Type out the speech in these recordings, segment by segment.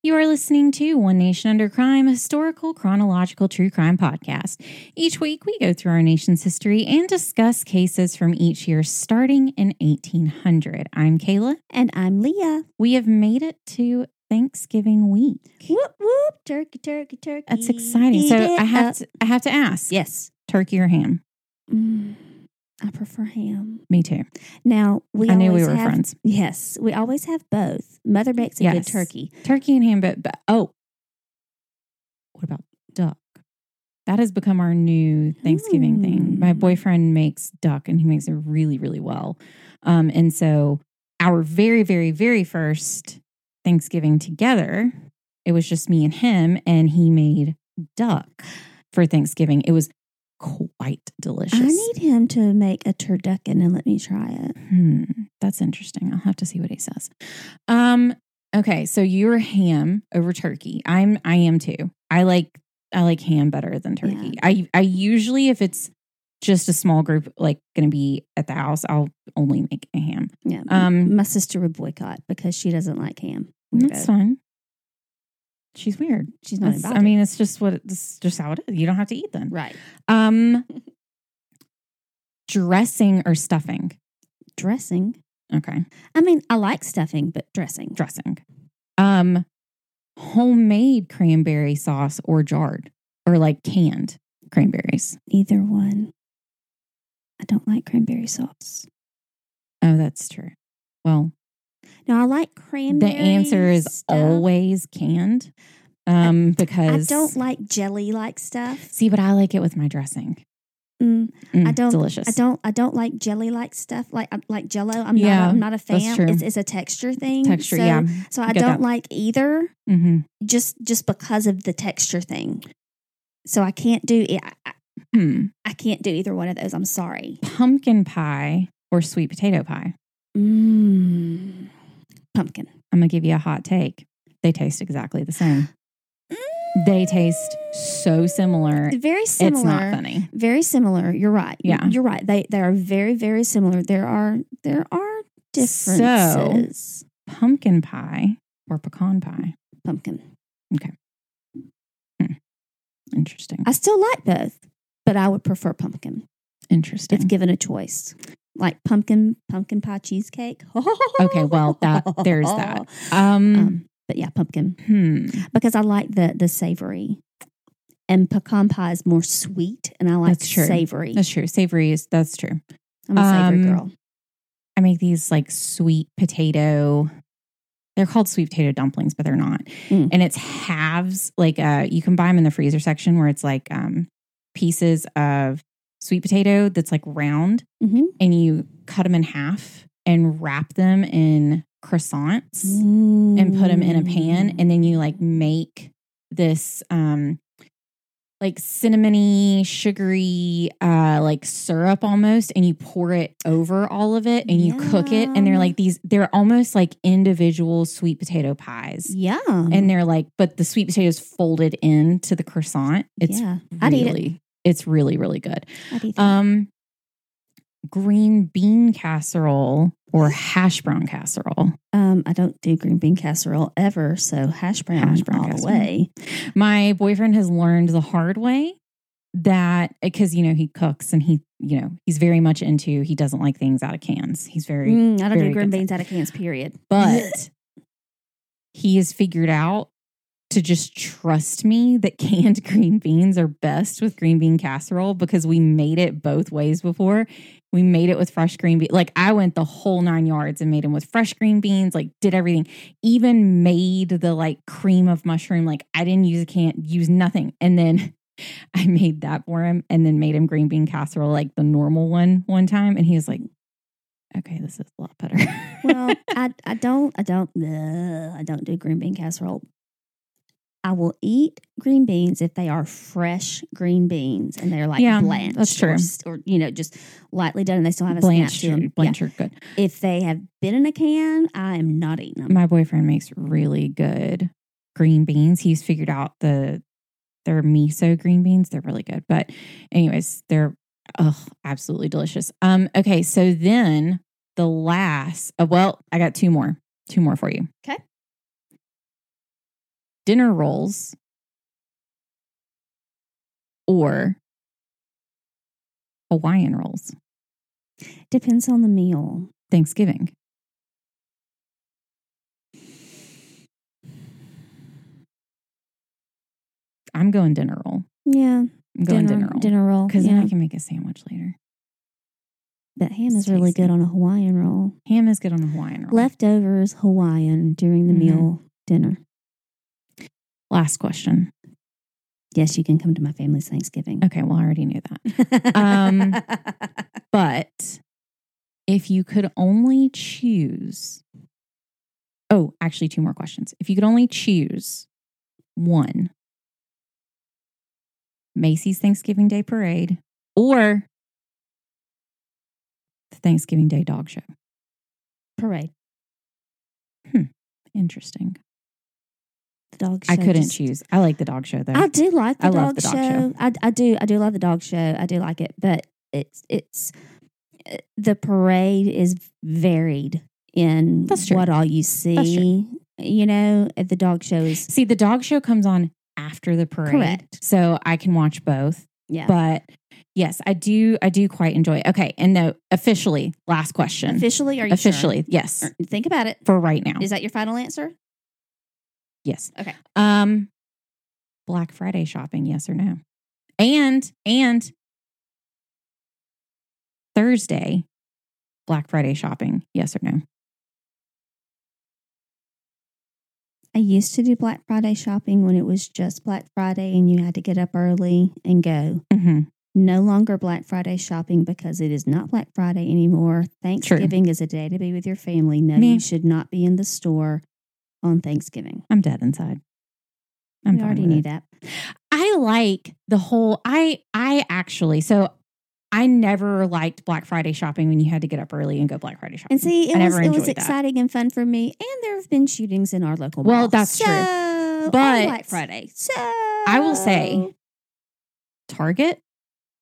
You are listening to One Nation Under Crime, a historical, chronological true crime podcast. Each week, we go through our nation's history and discuss cases from each year starting in 1800. I'm Kayla. And I'm Leah. We have made it to Thanksgiving week. Whoop whoop, turkey, turkey, turkey. That's exciting. Eat So I have up. to, I have to ask: Yes. turkey or ham? Mm, I prefer ham. Me too. Now we I knew we were have- friends. Yes, we always have both. Mother makes a good turkey. Turkey and ham, but, but oh, what about duck? That has become our new Thanksgiving thing. My Hmm. boyfriend makes duck and he makes it really, really well. Um, and so our very, very, very first Thanksgiving together, it was just me and him, and he made duck for Thanksgiving. It was quite delicious. I need him to make a turducken and let me try it. Hmm, that's interesting. I'll have to see what he says. Um, okay, so you're ham over turkey. I'm I am too. I like I like ham better than turkey. I I usually if it's just a small group like going to be at the house, I'll only make a ham. Yeah. Um, my sister would boycott because she doesn't like ham. That's fine. She's weird. She's not I mean, it's just what it's just how it is. You don't have to eat then. right. Um, dressing or stuffing. Dressing. Okay. I mean, I like stuffing, but dressing. dressing. Um, homemade cranberry sauce or jarred or like canned cranberries. Either one. I don't like cranberry sauce. Oh, that's true. Well, No, I like cream. the answer is stuff. always canned. Um, because I don't like jelly like stuff. see, but I like it with my dressing. Mm, Mm, I don't. delicious. I don't. I don't like jelly like stuff. Like like Jello. I'm Yeah, not. A, I'm not a fan. It's, it's a texture thing. texture. So, yeah. So I don't that. like either. hmm Just just because of the texture thing. So I can't do. it. I, I- Hmm. I can't do either one of those. I'm sorry. Pumpkin pie or sweet potato pie. Mm, pumpkin. I'm gonna give you a hot take. They taste exactly the same. They taste so similar. Very similar. It's not funny. Very similar. You're right. Yeah. You're right. They they are very very similar. There are there are differences. Pumpkin pie or pecan pie. pumpkin. Okay. Hmm. Interesting. I still like both, but I would prefer pumpkin Interesting. if given a choice. Like pumpkin pumpkin pie cheesecake. Okay, well, that- there's that. um, Um, but yeah, pumpkin hmm. because I like the the savory, and pecan pie is more sweet, and I like That's true. savory. That's true. Savory is that's true. I'm a savory Um, girl. I make these like sweet potato. They're called sweet potato dumplings, but they're not. Mm. And it's halves. Like uh, you can buy them in the freezer section where it's like um, pieces of sweet potato that's like round, hmm and you cut them in half and wrap them in croissants. and put them in a pan and then you like make this um like cinnamony sugary uh like syrup almost and you pour it over all of it and you cook it and they're like these they're almost like individual sweet potato pies yeah, and they're like but the sweet potatoes folded into the croissant it's yeah. I'd eat it. It's really really good I'd eat that. um green bean casserole or hash brown casserole Um, I don't do green bean casserole ever, so hash brown, Hash brown all the way. My boyfriend has learned the hard way that because you know he cooks and he you know he's very much into he doesn't like things out of cans. He's very Mm, I don't very do green beans out of cans. Period. but he has figured out to just trust me that canned green beans are best with green bean casserole because we made it both ways before. We made it with fresh green beans. Like I went the whole nine yards and made them with fresh green beans, like did everything. Even made the like cream of mushroom. Like I didn't use a can, use nothing. And then I made that for him and then made him green bean casserole, like the normal one one time. And he was like, okay, this is a lot better. well, I I don't I don't ugh, I don't do green bean casserole. I will eat green beans if they are fresh green beans and they're like Yeah, blanched. that's true. Or, or, you know, just lightly done and they still have a Blanched, snap to them. Yeah. blanched are good. If they have been in a can, I am not eating them. My boyfriend makes really good green beans. He's figured out the their miso green beans. They're really good. But anyways, they're oh, absolutely delicious. Um, okay, so then the last uh, well, I got two more. Two more for you. Okay. Dinner rolls or Hawaiian rolls? Depends on the meal. Thanksgiving. I'm going dinner roll. Yeah. I'm going dinner, dinner roll. dinner roll. Because yeah. then I can make a sandwich later. But ham It's is really tasty. good on a Hawaiian roll. Ham is good on a Hawaiian roll. Leftovers Hawaiian during the Mhm. meal dinner. Last question. Yes, you can come to my family's Thanksgiving. Okay, well, I already knew that. Um, But if you could only choose, oh, actually, two more questions. If you could only choose one Macy's Thanksgiving Day Parade or the Thanksgiving Day Dog Show. Parade. Hmm, interesting. The dog show. I couldn't just- choose. I like the dog show though. I do like the I dog the show. dog show. I, I do. I do love the dog show. I do like it, but it's it's uh, the parade is varied in what all you see. You know, the dog show is See, the dog show comes on after the parade. Correct. So I can watch both. yeah. But yes, I do I do quite enjoy it. Okay. And no, officially, last question. officially, are you officially, yes. Think about it. For right now. Is that your final answer? Yes. Okay. Um Black Friday shopping, yes or no? And and Thursday, Black Friday shopping, yes or no? I used to do Black Friday shopping when it was just Black Friday and you had to get up early and go. Mm-hmm. No longer Black Friday shopping because it is not Black Friday anymore. Thanksgiving is a day to be with your family. No, Me. you should not be in the store on Thanksgiving. I'm dead inside. I'm we already knew it. that. I like the whole I I actually so I never liked Black Friday shopping when you had to get up early and go Black Friday shopping. And see, it I was it was that. exciting and fun for me. And there have been shootings in our local Well, mall. that's so, true. But Black Friday. So I will say Target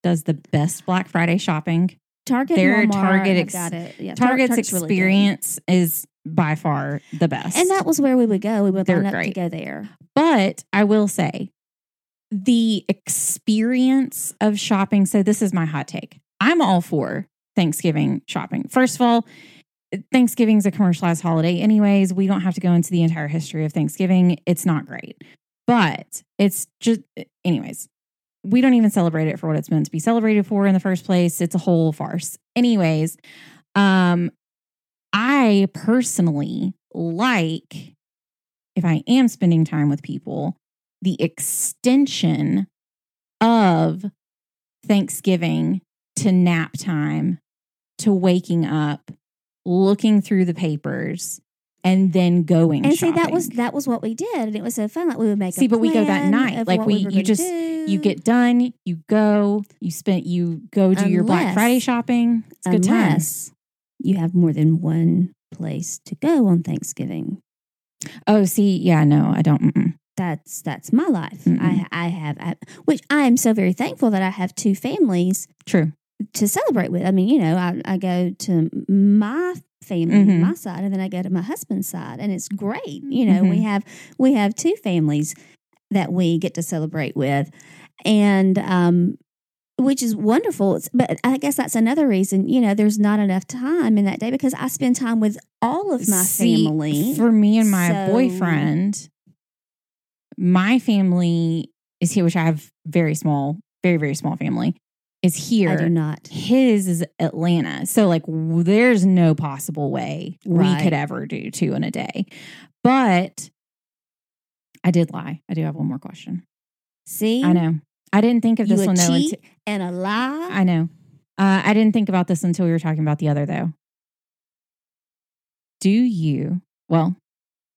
does the best Black Friday shopping. Target, their Walmart Target ex- got it. Yeah, Tar- Target's Target's really experience is by far the best. and that was where we would go. We would They're line up to go there. But I will say the experience of shopping. So, this is my hot take. I'm all for Thanksgiving shopping. First of all, Thanksgiving's a commercialized holiday, anyways. We don't have to go into the entire history of Thanksgiving. It's not great, but it's just, anyways, we don't even celebrate it for what it's meant to be celebrated for in the first place. It's a whole farce. Anyways, um, I personally like if I am spending time with people, the extension of Thanksgiving to nap time to waking up, looking through the papers, and then going. And see, that was that was what we did, and it was so fun. Like we would make. See, but we go that night. Like, what we- you just- do. you get done, you go, you spent, you go do your Black Friday shopping. It's a good time. You have more than one place to go on Thanksgiving. Oh, see, yeah, no, I don't. Mm-mm. That's that's my life. Mm-mm. I I have, I, which I am so very thankful that I have two families True. to celebrate with. I mean, you know, I, I go to my family, Mhm. my side, and then I go to my husband's side, and it's great. You know, we Mhm. have we have two families that we get to celebrate with, and um, which is wonderful. It's- But I guess that's another reason. You know, there's not enough time in that day because I spend time with all of my See, family. For me and my So- boyfriend, my family is here, which I have very small, very, very small family, is here. I do not. His is Atlanta. So, like, w- there's no possible way we could ever do two in a day. But I did lie. I do have one more question. See, I know. I didn't think of you this a one though. cheat Until, and a lie. I know. Uh, I didn't think about this until we were talking about the other, though. Do you, well,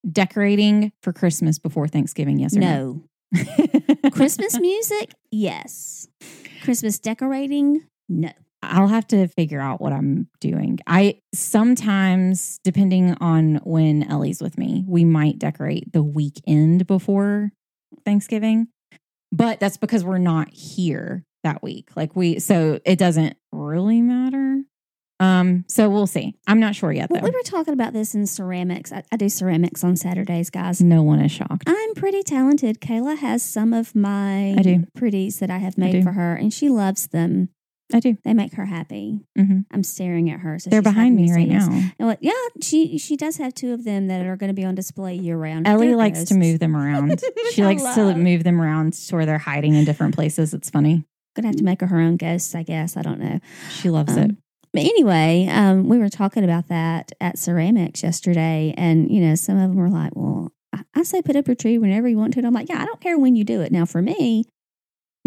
decorating for Christmas before Thanksgiving, yes or no? no. Christmas music, yes. Christmas decorating, no. I'll have to figure out what I'm doing. I sometimes, depending on when Ellie's with me, we might decorate the weekend before Thanksgiving, but that's because we're not here that week. Like we, so it doesn't really matter. Um, so we'll see. I'm not sure yet Well, we were talking about this in ceramics. I, I do ceramics on Saturdays, guys. no one is shocked. I'm pretty talented. Kayla has some of my I do. pretties that I have made do. for her, and she loves them. I do. They make her happy. hmm I'm staring at her. So They're behind me right now. And what- yeah, she she does have two of them that are going to be on display year round. Ellie likes to move them around. she likes to move them around to where they're hiding in different places. It's funny. Gonna have to make her her own ghosts, I guess. I don't know. She loves Um, it. But anyway, um, we were talking about that at ceramics yesterday, and you know, some of them were like, "Well, I, I say put up your tree whenever you want to." And I'm like, "Yeah, I don't care when you do it." Now, for me,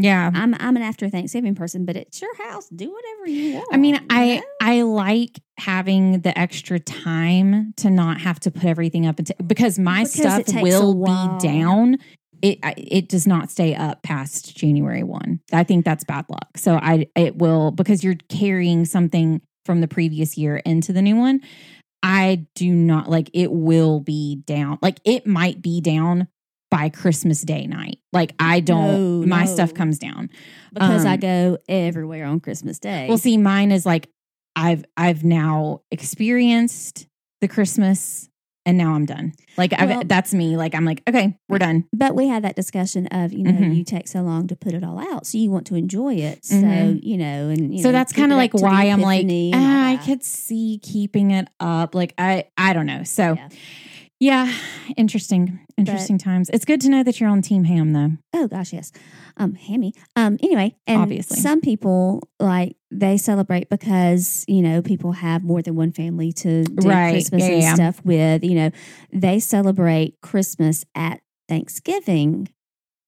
Yeah. I'm I'm an after Thanksgiving person, but it's your house. Do whatever you want. I mean, I know? I like having the extra time to not have to put everything up until because my Because stuff will be down. It it does not stay up past January one. I think that's bad luck. So I it will because you're carrying something from the previous year into the new one. I do not like it will be down. Like it might be down by Christmas Day night. Like I don't No, my no. stuff comes down. because I um, go everywhere on Christmas Day. Well, see, mine is like I've I've now experienced the Christmas and now I'm done. Like Well- I've, that's me. Like I'm like, okay, we're done. But we had that discussion of, you know, Mhm. you take so long to put it all out. So you want to enjoy it. So, Mhm. you know, and you so know, that's kind of like why I'm like, Epiphany and all ah, I could see keeping it up. Like I I don't know. So Yeah. Yeah, interesting, interesting times. It's good to know that you're on Team Ham though. Oh gosh, yes. Um, hammy. Um, anyway, and Obviously. some people like they celebrate because you know people have more than one family to do Right. Christmas Yeah, and yeah. stuff with. You know, they celebrate Christmas at Thanksgiving.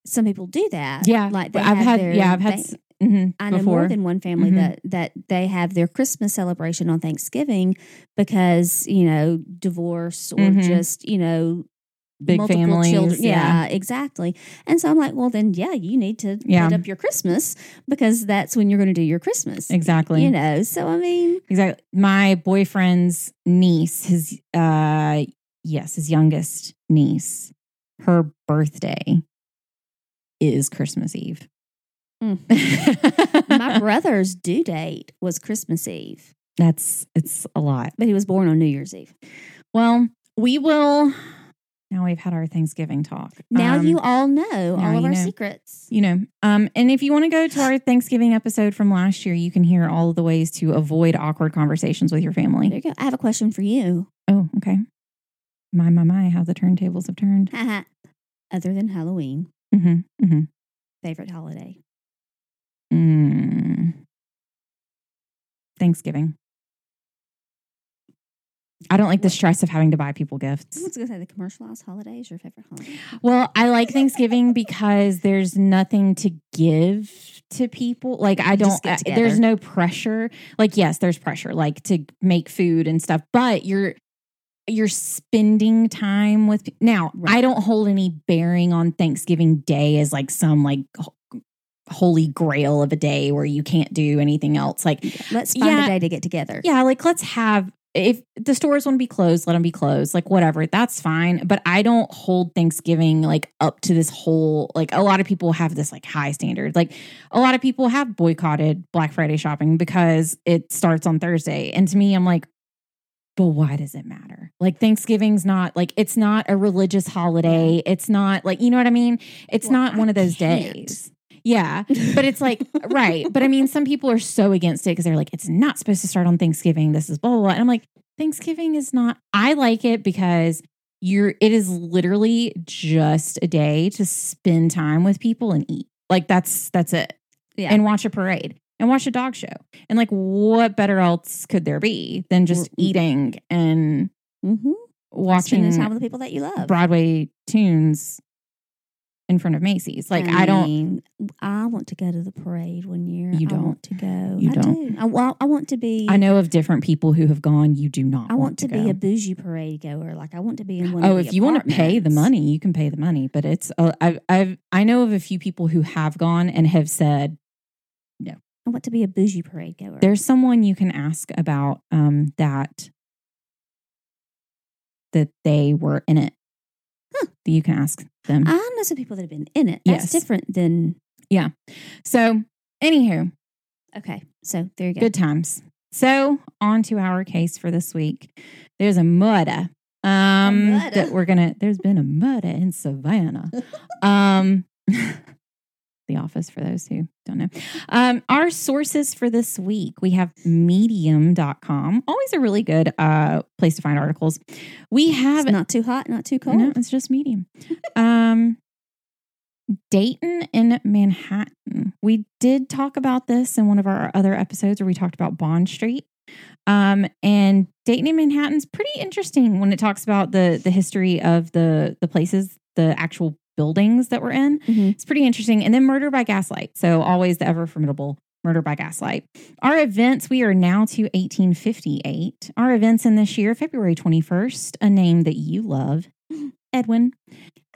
Some people do that. Yeah, like they I've had yeah, I've had thank- mhm, I know before. more than one family Mhm. that that they have their Christmas celebration on Thanksgiving because you know divorce or Mhm. just you know big multiple families. children. yeah. Yeah, exactly. And so I'm like, well, then yeah, you need to Yeah. up your Christmas because that's when you're going to do your Christmas. exactly. You know, so I mean, Exactly. My boyfriend's niece, his uh yes, his youngest niece, her birthday is Christmas Eve. Mm. my brother's due date was Christmas Eve, That's it's a lot. but he was born on New Year's Eve. Well, we will now we've had our Thanksgiving talk. Now Um, you all know all of our know. secrets. you know, um, and if you want to go to our Thanksgiving episode from last year, you can hear all of the ways to avoid awkward conversations with your family. There you go. I have a question for you. Oh, okay. My, my, my, how the turntables have turned. Other than Halloween, Mm-hmm, mm-hmm. favorite holiday? Mm. Thanksgiving. I don't like the stress of having to buy people I gifts. was going to say the commercialized holiday is your favorite holiday. Well, I like Thanksgiving because there's nothing to give to people. Like I don't uh, there's no pressure. Like yes, there's pressure like to make food and stuff, but you're you're spending time with now Right. i don't hold any bearing on thanksgiving day as like some like holy grail of a day where you can't do anything else like Let's find Yeah. a day to get together. yeah, like let's have if the stores want to be closed, let them be closed. Like whatever, that's fine. But I don't hold Thanksgiving like up to this whole like a lot of people have this like high standard. Like a lot of people have boycotted Black Friday shopping because it starts on Thursday. And to me, I'm like, but why does it matter? Like Thanksgiving's not like it's not a religious holiday. It's not like you know what I mean? It's Well, not one of those days. Yeah. But it's like, right. But I mean, some people are so against it because they're like, it's not supposed to start on Thanksgiving. This is blah, blah, blah. And I'm like, Thanksgiving is not, I like it because you're, it is literally just a day to spend time with people and eat. Like that's, that's it. Yeah. And watch a parade and watch a dog show. And like, what better else could there be than just eating and mm-hmm. watching time with the people that you love. Broadway tunes in front of Macy's? Like, I, don't, mean, I want to go to the parade one year. You don't. want to go. You I don't. do. I, well, I want to be. I know of different people who have gone. You do not I want to, go. be a bougie parade goer. Like I want to be in one. Oh, of the if you want to pay the money, you can pay the money. But it's uh, I I've I know of a few people who have gone and have said no. I want to be a bougie parade goer. there's someone you can ask about um that that they were in it. Huh. That you can ask them. I know some people that have been in it. That's Yes. different than. Yeah. So, anywho, Okay, so there you go. good times. So on to our case for this week. There's a murder. Um, murder? that we're gonna. There's been a murder in Savannah. um, The Office for those who don't know. Um, our sources for this week we have Medium.com. Always a really good uh place to find articles. We have It's not too hot, not too cold. no, it's just medium. um, Daytonian in Manhattan. We did talk about this in one of our other episodes where we talked about Bond Street. Um, and Daytonian in Manhattan's pretty interesting when it talks about the the history of the the places, the actual buildings that we're in. Mhm. It's pretty interesting. And then Murder by Gaslight. So always the ever formidable Murder by Gaslight. Our events, we are now to 1858. Our events in this year, February 21st, a name that you love, Edwin.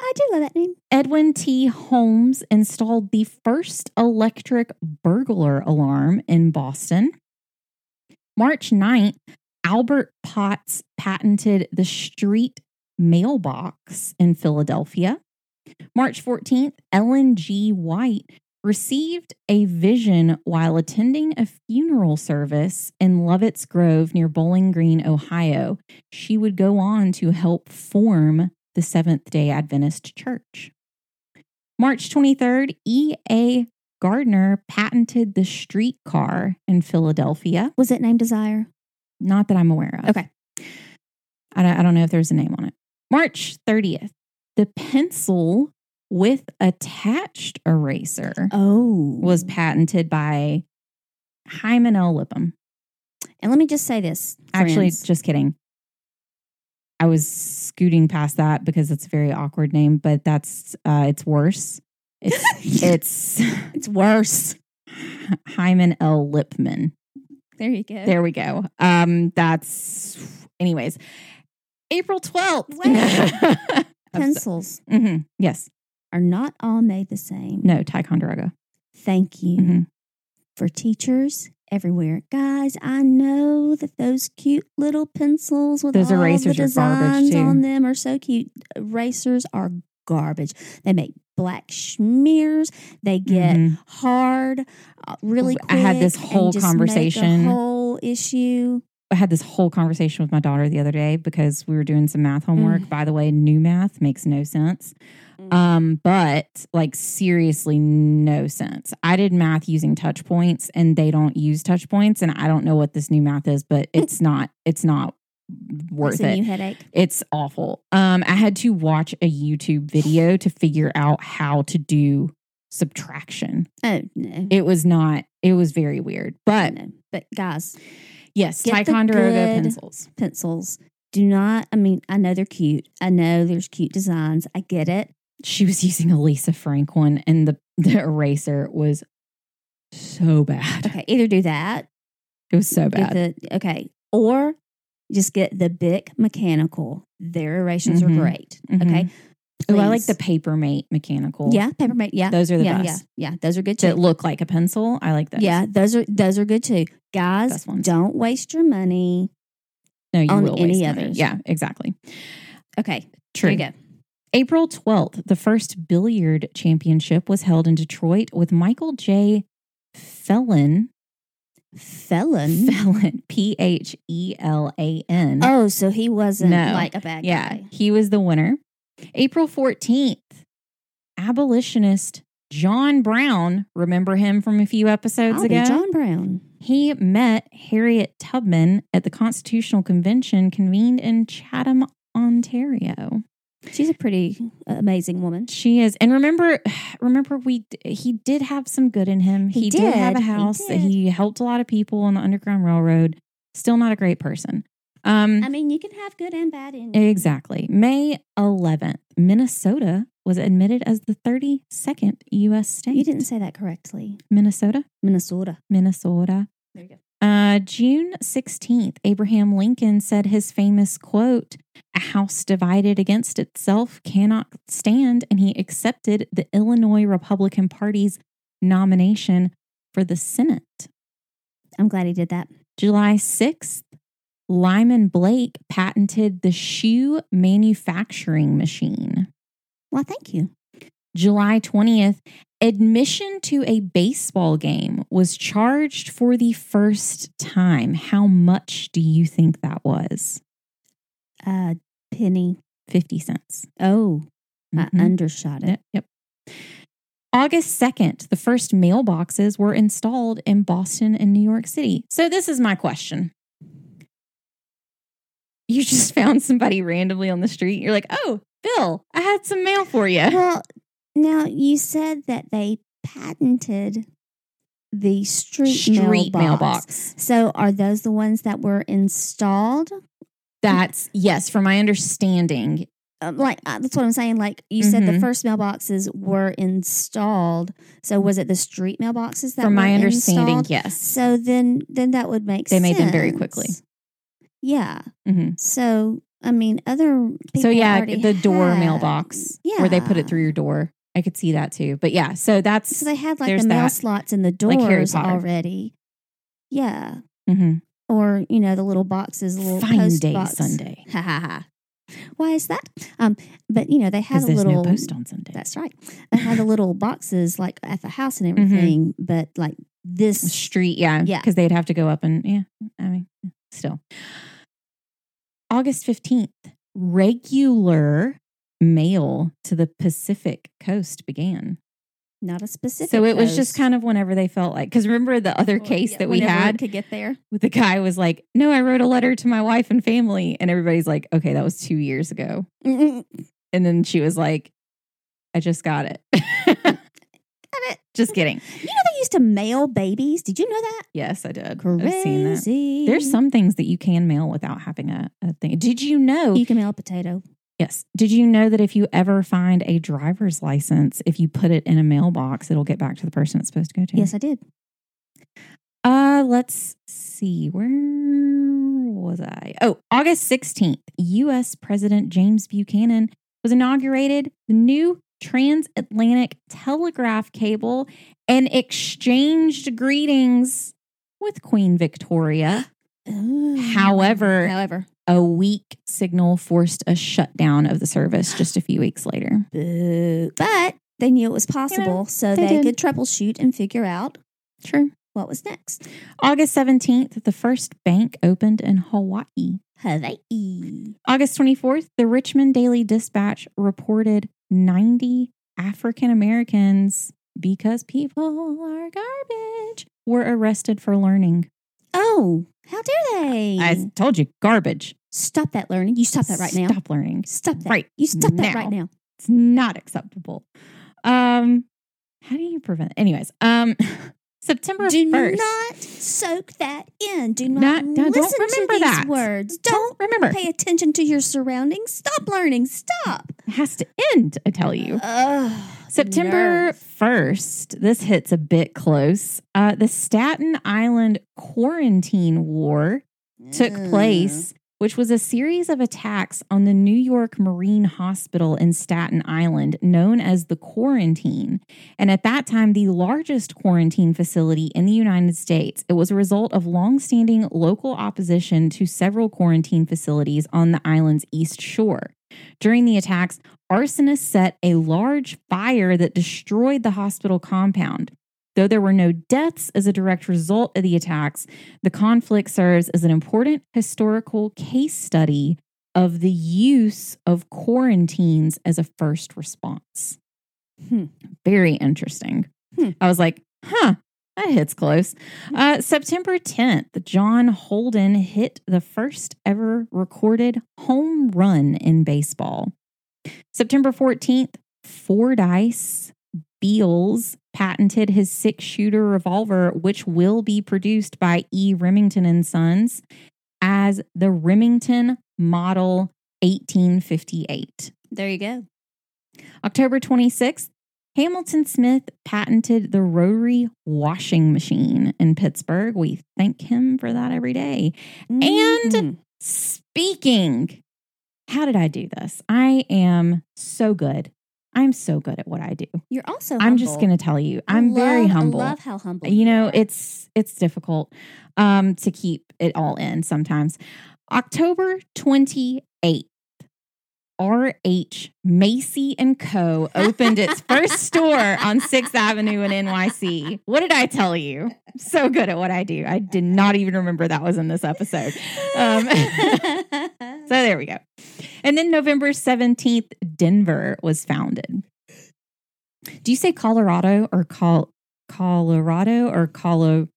I do love that name. Edwin T. Holmes installed the first electric burglar alarm in Boston. March 9th, Albert Potts patented the street mailbox in Philadelphia. March 14th, Ellen G. White received a vision while attending a funeral service in Lovett's Grove near Bowling Green, Ohio. She would go on to help form the Seventh day Adventist Church. March 23rd, E.A. Gardner patented the streetcar in Philadelphia. Was it named Desire? Not that I'm aware of. Okay. I don't, I don't know if there's a name on it. March 30th, the pencil with attached eraser Oh. was patented by Hyman L. Lipham. and let me just say this. Actually, friends. just kidding. I was scooting past that because it's a very awkward name, but that's uh it's worse. It's it's it's worse. Hyman L. Lipman. There you go. There we go. Um that's anyways. April 12th. Pencils hmm Yes. are not all made the same. No, Ticonderoga. Thank you. Mhm. For teachers everywhere. Guys, I know that those cute little pencils with Those all erasers the are designs on them are so cute. Erasers are garbage. They make black smears. They get Mhm. hard uh, really quick. I had this whole just make a conversation. whole issue. I had this whole conversation with my daughter the other day because we were doing some math homework. By the way, new math makes no sense. Mm. Um, but like seriously, no sense. I did math using touch points and they don't use touch points. And I don't know what this new math is, but it's not, it's not worth It's a it. new headache. It's awful. Um, I had to watch a YouTube video to figure out how to do subtraction. Oh no. It was not, it was very weird. But no. But guys, yes, Get Ticonderoga pencils. pencils do not. I mean, I know they're cute. I know there's cute designs. I get it. She was using a Lisa Frank one and the, the eraser was so bad. Okay, either do that. It was so bad. the okay, or just get the Bic mechanical. Their erasers Mhm. are great. Mhm. Okay. Oh, I like the. Papermate mechanical. yeah Papermate. Yeah, Those are the yeah, best. yeah, yeah. Those are good too. That look like a pencil. I like those. Yeah, those are those are good too. Guys, don't waste your money. No, you on will any waste money. others. Yeah, exactly. Okay, True. there you go. April 12th, the first billiard championship was held in Detroit with Michael J. Phelan. Felon. Felon. P H E L A N. Oh, so he wasn't No. like a bad Yeah, guy. he was the winner. April 14th, abolitionist John Brown, remember him from a few episodes I'll ago? John Brown. He met Harriet Tubman at the Constitutional Convention convened in Chatham, Ontario. She's a pretty amazing woman. She is, and remember, remember we he did have some good in him. He did. have a did. He house. did. He helped a lot of people on the Underground Railroad. Still not a great person. Um, I mean, you can have good and bad in exactly. May 11th, Minnesota was admitted as the 32nd U.S. state. You didn't say that correctly. Minnesota, Minnesota. Minnesota. There you go. Uh, June 16th, Abraham Lincoln said his famous quote, A house divided against itself cannot stand, and he accepted the Illinois Republican Party's nomination for the Senate. I'm glad he did that. July 6th, Lyman Blake patented the shoe manufacturing machine. Well, thank you. July 20th, Admission to a baseball game was charged for the first time. How much do you think that was? A penny. 50 cents. Oh, I Mhm. undershot it. Yep. August 2nd, the first mailboxes were installed in Boston and New York City. So, this is my question. You just found somebody randomly on the street. You're like, oh, Bill, I had some mail for you. Well, now you said that they patented the street, Street mailbox. mailbox. So are those the ones that were installed? That's, yes, from my understanding, Um, like uh, that's what I'm saying. Like you said, the Mhm. first mailboxes were installed. So was it the street mailboxes that from my understanding, installed? yes. So then, then that would make sense. They made them very quickly. Yeah. hmm So I mean, other people So, yeah, the door had- mailbox where they put it through your door. I could see that too. But yeah, so that's. So they had like the mail that. slots in the doors Potter. already. Yeah. mhm. Or you know the little boxes, the little Fine post day box. Sunday. Ha ha ha. Why is that? Um, but you know they had a little. no post on Sunday. That's right. They had the little boxes like at the house and Mhm. everything, but like this. street yeah Yeah. because they'd have to go up and yeah i mean still august 15th regular mail to the pacific coast began Not a specific. so it was just kind of whenever they felt like because remember the other case that we had to get there. with the guy was like no i wrote a letter to my wife and family and everybody's like okay that was two years ago and then she was like i just Got it. just kidding You know they used to mail babies. Did you know that? yes i did Crazy. i've seen that There's some things that you can mail without having a, a thing. Did you know? You can mail a potato. yes. Did you know that if you ever find a driver's license, if you put it in a mailbox, it'll get back to the person it's supposed to go to? Yes, I did. Uh, let's see. Where was I? Oh, August 16th, U.S. President James Buchanan was inaugurated the new transatlantic telegraph cable and exchanged greetings with Queen Victoria. However- however, a weak signal forced a shutdown of the service just a few weeks later. But they knew it was possible, so they they, could troubleshoot and figure out True. what was next. August 17th, the first bank opened in Hawaii. Hawaii. August 24th, the Richmond Daily Dispatch reported 90 African Americans, because people are garbage, were arrested for learning. Oh, how dare they? I told you, garbage. stop that learning. You stop that right now. Stop learning. Stop that. Right You stop that now. right now. It's not acceptable. Um, how do you prevent? Anyways, um, September Do 1st. not soak that in. Do not, Not- no, don't listen remember to these that. words. Don't Don't remember. pay attention to your surroundings. Stop learning. Stop. It has to end, I tell you. September nerve. 1st, this hits a bit close. Uh, the Staten Island Quarantine War took place, which was a series of attacks on the New York Marine Hospital in Staten Island, known as the Quarantine. And at that time, the largest quarantine facility in the United States. It was a result of longstanding local opposition to several quarantine facilities on the island's east shore. During the attacks, arsonists set a large fire that destroyed the hospital compound. Though there were no deaths as a direct result of the attacks, the conflict serves as an important historical case study of the use of quarantines as a first response. Hmm. Very interesting. Hmm. I was like, huh, that hits close. Uh, September 10th, John Holden hit the first ever recorded home run in baseball. September 14th, Fordyce Beals patented his six shooter revolver, which will be produced by E. Remington and Sons as the Remington Model 1858. There you go. October 26th, Hamilton Smith patented the rotary washing machine in Pittsburgh. We thank him for that every day. And- Mhm. Speaking, how did I do this? I am so good. I'm so good at what I do. you're also. I'm just going to tell you, I'm very humble. I love how humble. you know are. it's it's difficult um to keep it all in sometimes october 28th RH Macy and Co. opened its first store on 6th Avenue in NYC. What did I tell you? So good at what I do. I did not even remember that was in this episode. Um, so there we go. And then November 17th, Denver was founded. Do you say Colorado or Col- Colorado or Colorado?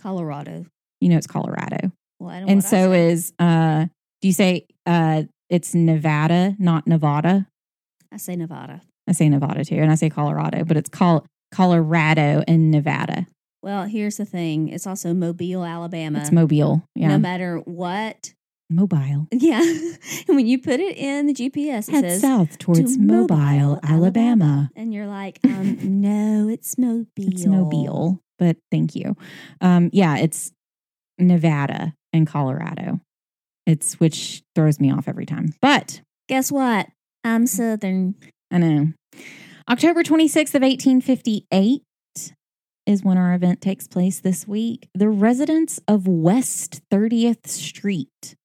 Colorado. You know it's Colorado. Well, I don't And so is uh do you say uh it's Nevada, not Nevada? I say Nevada. I say Nevada too, and I say Colorado, but it's called Colorado and Nevada. Well, here's the thing. It's also Mobile, Alabama. It's Mobile. Yeah. No matter what. Mobile. Yeah. And when you put it in the GPS, it Head says south towards to Mobile, Alabama. And you're like, um, no, it's Mobile. It's Mobile, but thank you. Um, yeah, it's Nevada and Colorado. It's which throws me off every time. But Guess what? I'm Southern. I know. October 26th of 1858 is when our event takes place this week. The residents of West 30th Street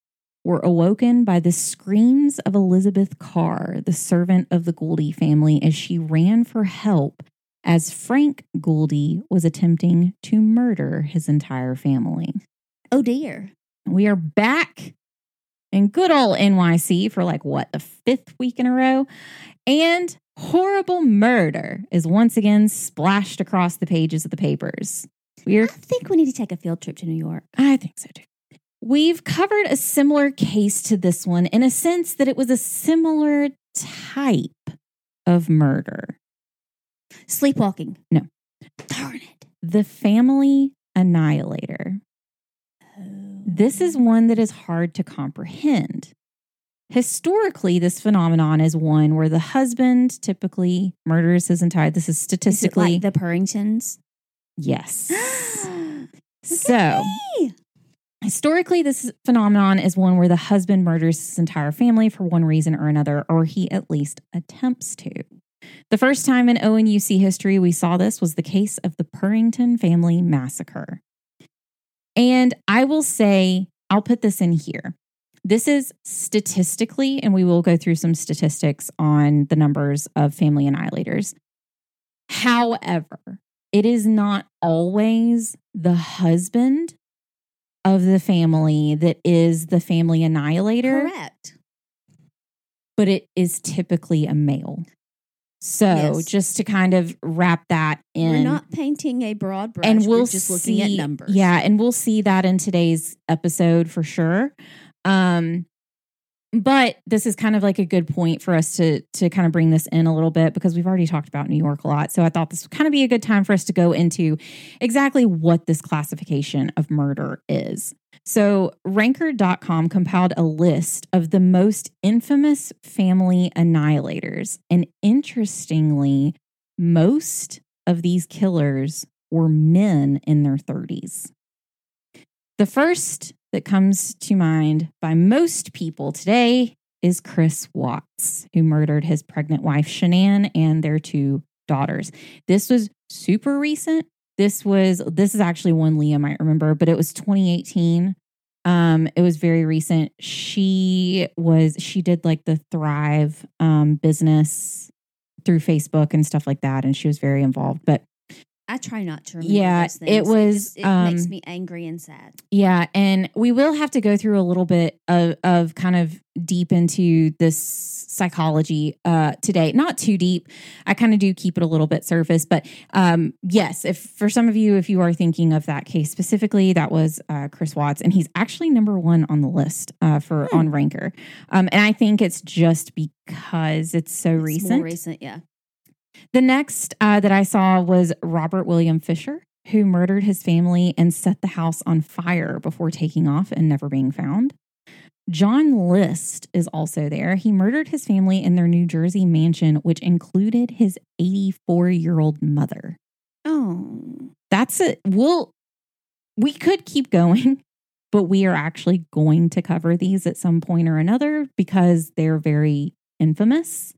were awoken by the screams of Elizabeth Carr, the servant of the Gouldy family, as she ran for help as Frank Gouldy was attempting to murder his entire family. Oh dear. We are back in good old NYC for like what, the fifth week in a row? And horrible murder is once again splashed across the pages of the papers. I We're, I think we need to take a field trip to New York. I think so too. We've covered a similar case to this one in a sense that it was a similar type of murder. Sleepwalking. No. Darn it. The family annihilator. Oh. This is one that is hard to comprehend. Historically, this phenomenon is one where the husband typically murders his entire. This is Is it statistically like the Purringtons. yes. So me. Historically, this phenomenon is one where the husband murders his entire family for one reason or another, or he at least attempts to. The first time in ONUC history we saw this was the case of the Purrington family massacre. And I will say, I'll put this in here. This is statistically, and we will go through some statistics on the numbers of family annihilators. However, it is not always the husband of the family that is the family annihilator, Correct. but it is typically a male. So, Yes. just to kind of wrap that in, We're not painting a broad brush. and we'll We're just looking see, at numbers. Yeah, and we'll see that in today's episode for sure. Um, but this is kind of like a good point for us to to kind of bring this in a little bit because we've already talked about New York a lot. So I thought this would kind of be a good time for us to go into exactly what this classification of murder is. So ranker.com compiled a list of the most infamous family annihilators. And interestingly, most of these killers were men in their 30s. The first that comes to mind by most people today is Chris Watts, who murdered his pregnant wife, Shanann, and their two daughters. This was super recent. This was, this is actually one Leah might remember, but it was 2018. Um, it was very recent. She was, she did like the Thrive um, business through Facebook and stuff like that. And she was very involved. But I try not to remember. Yeah, it was, just- it makes um, me angry and sad. Yeah, and we will have to go through a little bit of, of kind of deep into this psychology uh, today. Not too deep. I kind of do keep it a little bit surface, but um, yes, if for some of you, if you are thinking of that case specifically, that was uh, Chris Watts, and he's actually number one on the list uh, for Hmm. on Ranker. Um, and I think it's just because it's so It's recent. Recent, yeah. The next uh, that I saw was Robert William Fisher, who murdered his family and set the house on fire before taking off and never being found. John List is also there. He murdered his family in their New Jersey mansion, which included his 84 year old mother. Oh, That's it. We'll, we could keep going, but we are actually going to cover these at some point or another because they're very infamous.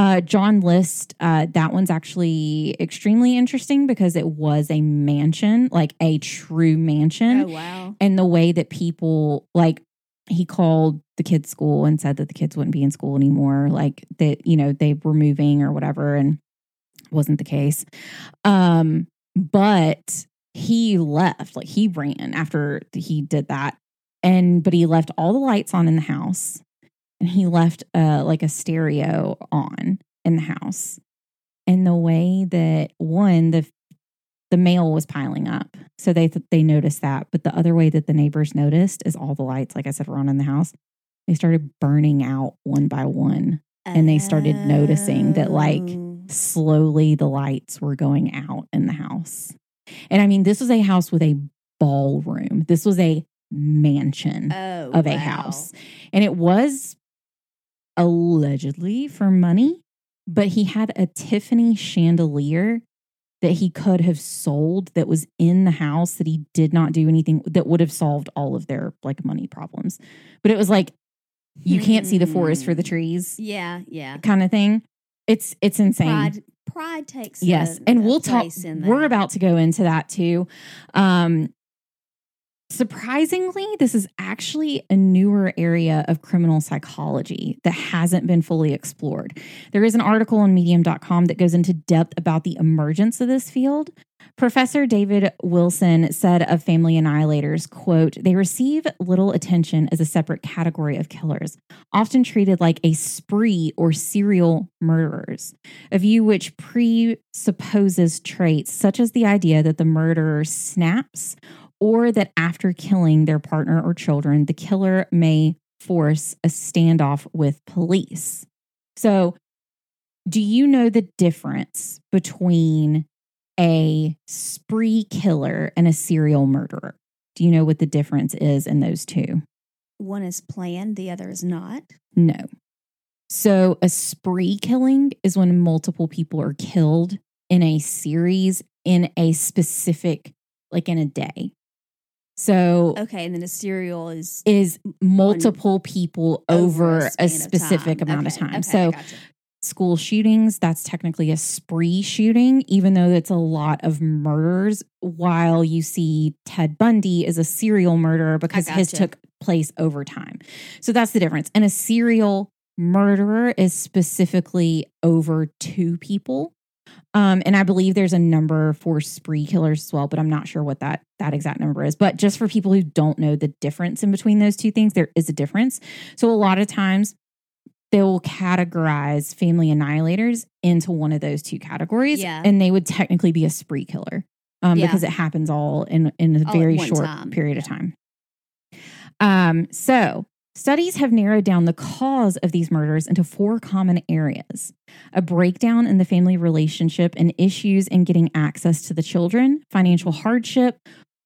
Uh, John List, uh, that one's actually extremely interesting because it was a mansion, like a true mansion oh wow. and the way that people like he called the kids' school and said that the kids wouldn't be in school anymore, like that, you know, they were moving or whatever, and wasn't the case. Um, but he left, like he ran after he did that. And but he left all the lights on in the house and he left uh like a stereo on in the house. And the way that one, the the mail was piling up. So they th- they noticed that. But the other way that the neighbors noticed is all the lights, like I said, were on in the house. They started burning out one by one. And they started noticing that, like, Oh. Slowly the lights were going out in the house. And I mean, this was a house with a ballroom. This was a mansion oh, of a wow. house. And it was allegedly for money, but he had a Tiffany chandelier that he could have sold that was in the house that he did not do anything that would have solved all of their like money problems. But it was like you can't see the forest for the Hmm. trees Yeah, yeah. kind of thing. It's it's insane. Pride, pride takes. Yes, a- and we'll talk. We're about to go into that too. Um, surprisingly, this is actually a newer area of criminal psychology that hasn't been fully explored. There is an article on Medium.com that goes into depth about the emergence of this field. Professor David Wilson said of family annihilators, quote, they receive little attention as a separate category of killers, often treated like a spree or serial murderers a view which presupposes traits such as the idea that the murderer snaps or that after killing their partner or children, the killer may force a standoff with police. So, do you know the difference between a spree killer and a serial murderer? Do you know what the difference is in those two? One is planned, the other is not. No. So a spree killing is when multiple people are killed in a series in a specific, like in a day. So Okay, and then a serial is is multiple people over, a, span of specific time. amount Okay, of time. okay, so gotcha. school shootings, that's technically a spree shooting, even though it's a lot of murders. While you see Ted Bundy is a serial murderer because his took place over time. So that's the difference. And a serial murderer is specifically over two people. Um, and I believe there's a number for spree killers as well, but I'm not sure what that that exact number is. But just for people who don't know the difference in between those two things, there is a difference. So a lot of times they will categorize family annihilators into one of those two categories, Yeah. and they would technically be a spree killer um, Yeah. because it happens all in in a All very short time. period of time. Um, so studies have narrowed down the cause of these murders into four common areas: a breakdown in the family relationship and issues in getting access to the children, financial hardship.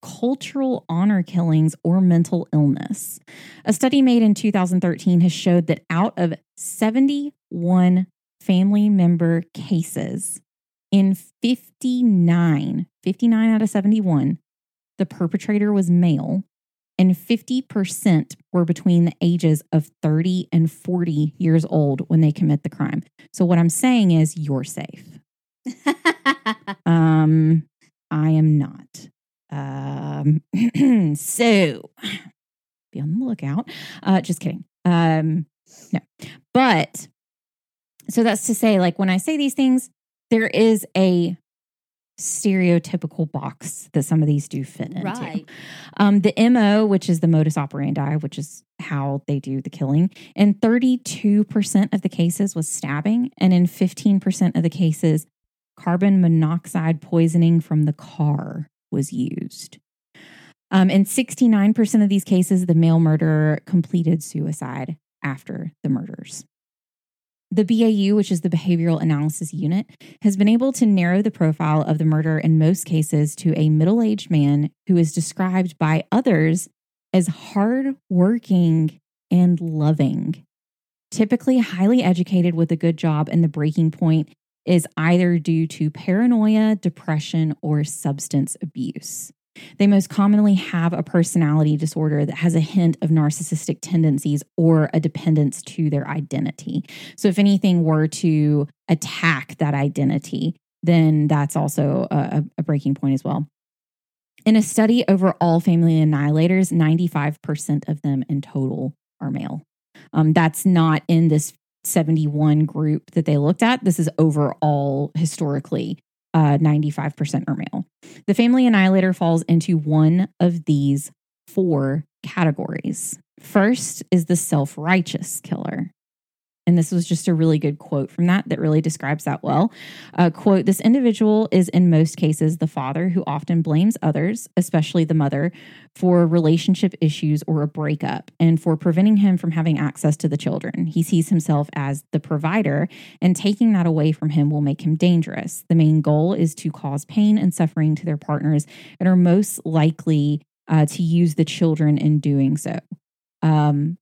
Cultural honor killings or mental illness. A study made in 2013 has showed that out of 71 family member cases, in 59, 59 out of 71, the perpetrator was male, and 50% were between the ages of 30 and 40 years old when they commit the crime. So, what I'm saying is, you're safe. Um, I am not. Um, so be on the lookout. Uh, just kidding. Um, no, but so that's to say, like when I say these things, there is a stereotypical box that some of these do fit into. right. Um, the MO, which is the modus operandi, which is how they do the killing, in 32% of the cases was stabbing, and in 15% of the cases, carbon monoxide poisoning from the car was used. Um, in 69% of these cases, the male murderer completed suicide after the murders. The BAU, which is the Behavioral Analysis Unit, has been able to narrow the profile of the murderer in most cases to a middle aged man who is described by others as hardworking and loving. Typically highly educated with a good job, and the breaking point is either due to paranoia, depression, or substance abuse. They most commonly have a personality disorder that has a hint of narcissistic tendencies or a dependence to their identity. So, if anything were to attack that identity, then that's also a, a breaking point as well. In a study over all family annihilators, 95% of them in total are male. Um, that's not in this 71 group that they looked at. This is overall historically uh, 95% are male. The family annihilator falls into one of these four categories. First is the self righteous killer. And this was just a really good quote from that that really describes that well. Uh, quote This individual is in most cases the father who often blames others, especially the mother, for relationship issues or a breakup and for preventing him from having access to the children. He sees himself as the provider, and taking that away from him will make him dangerous. The main goal is to cause pain and suffering to their partners and are most likely uh, to use the children in doing so. Um,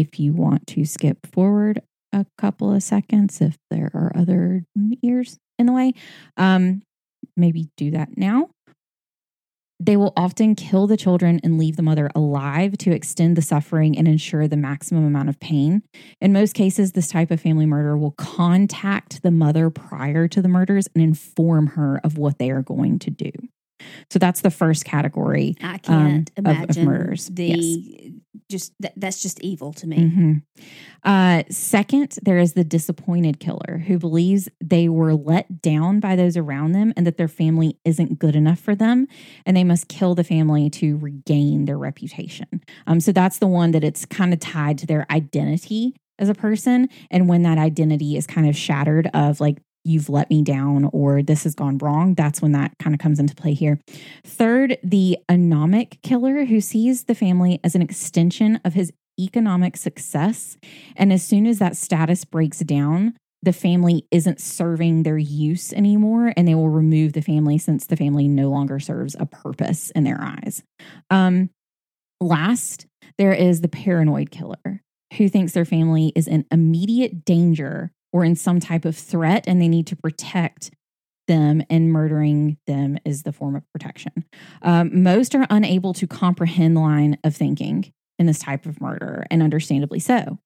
if you want to skip forward a couple of seconds, if there are other ears in the way, um, maybe do that now. They will often kill the children and leave the mother alive to extend the suffering and ensure the maximum amount of pain. In most cases, this type of family murder will contact the mother prior to the murders and inform her of what they are going to do. So that's the first category. I can't um, of- of imagine murders. the Yes. just that, that's just evil to me. Mhm. Uh, second, there is the disappointed killer who believes they were let down by those around them and that their family isn't good enough for them and they must kill the family to regain their reputation. Um, so that's the one that it's kind of tied to their identity as a person. And when that identity is kind of shattered, of like, you've let me down or this has gone wrong, that's when that kind of comes into play here. Third, the anomic killer who sees the family as an extension of his economic success. And as soon as that status breaks down, the family isn't serving their use anymore, and they will remove the family since the family no longer serves a purpose in their eyes. Um, last, there is the paranoid killer who thinks their family is in immediate danger or in some type of threat, and they need to protect them and murdering them is the form of protection. Um, most are unable to comprehend the line of thinking in this type of murder, and understandably so.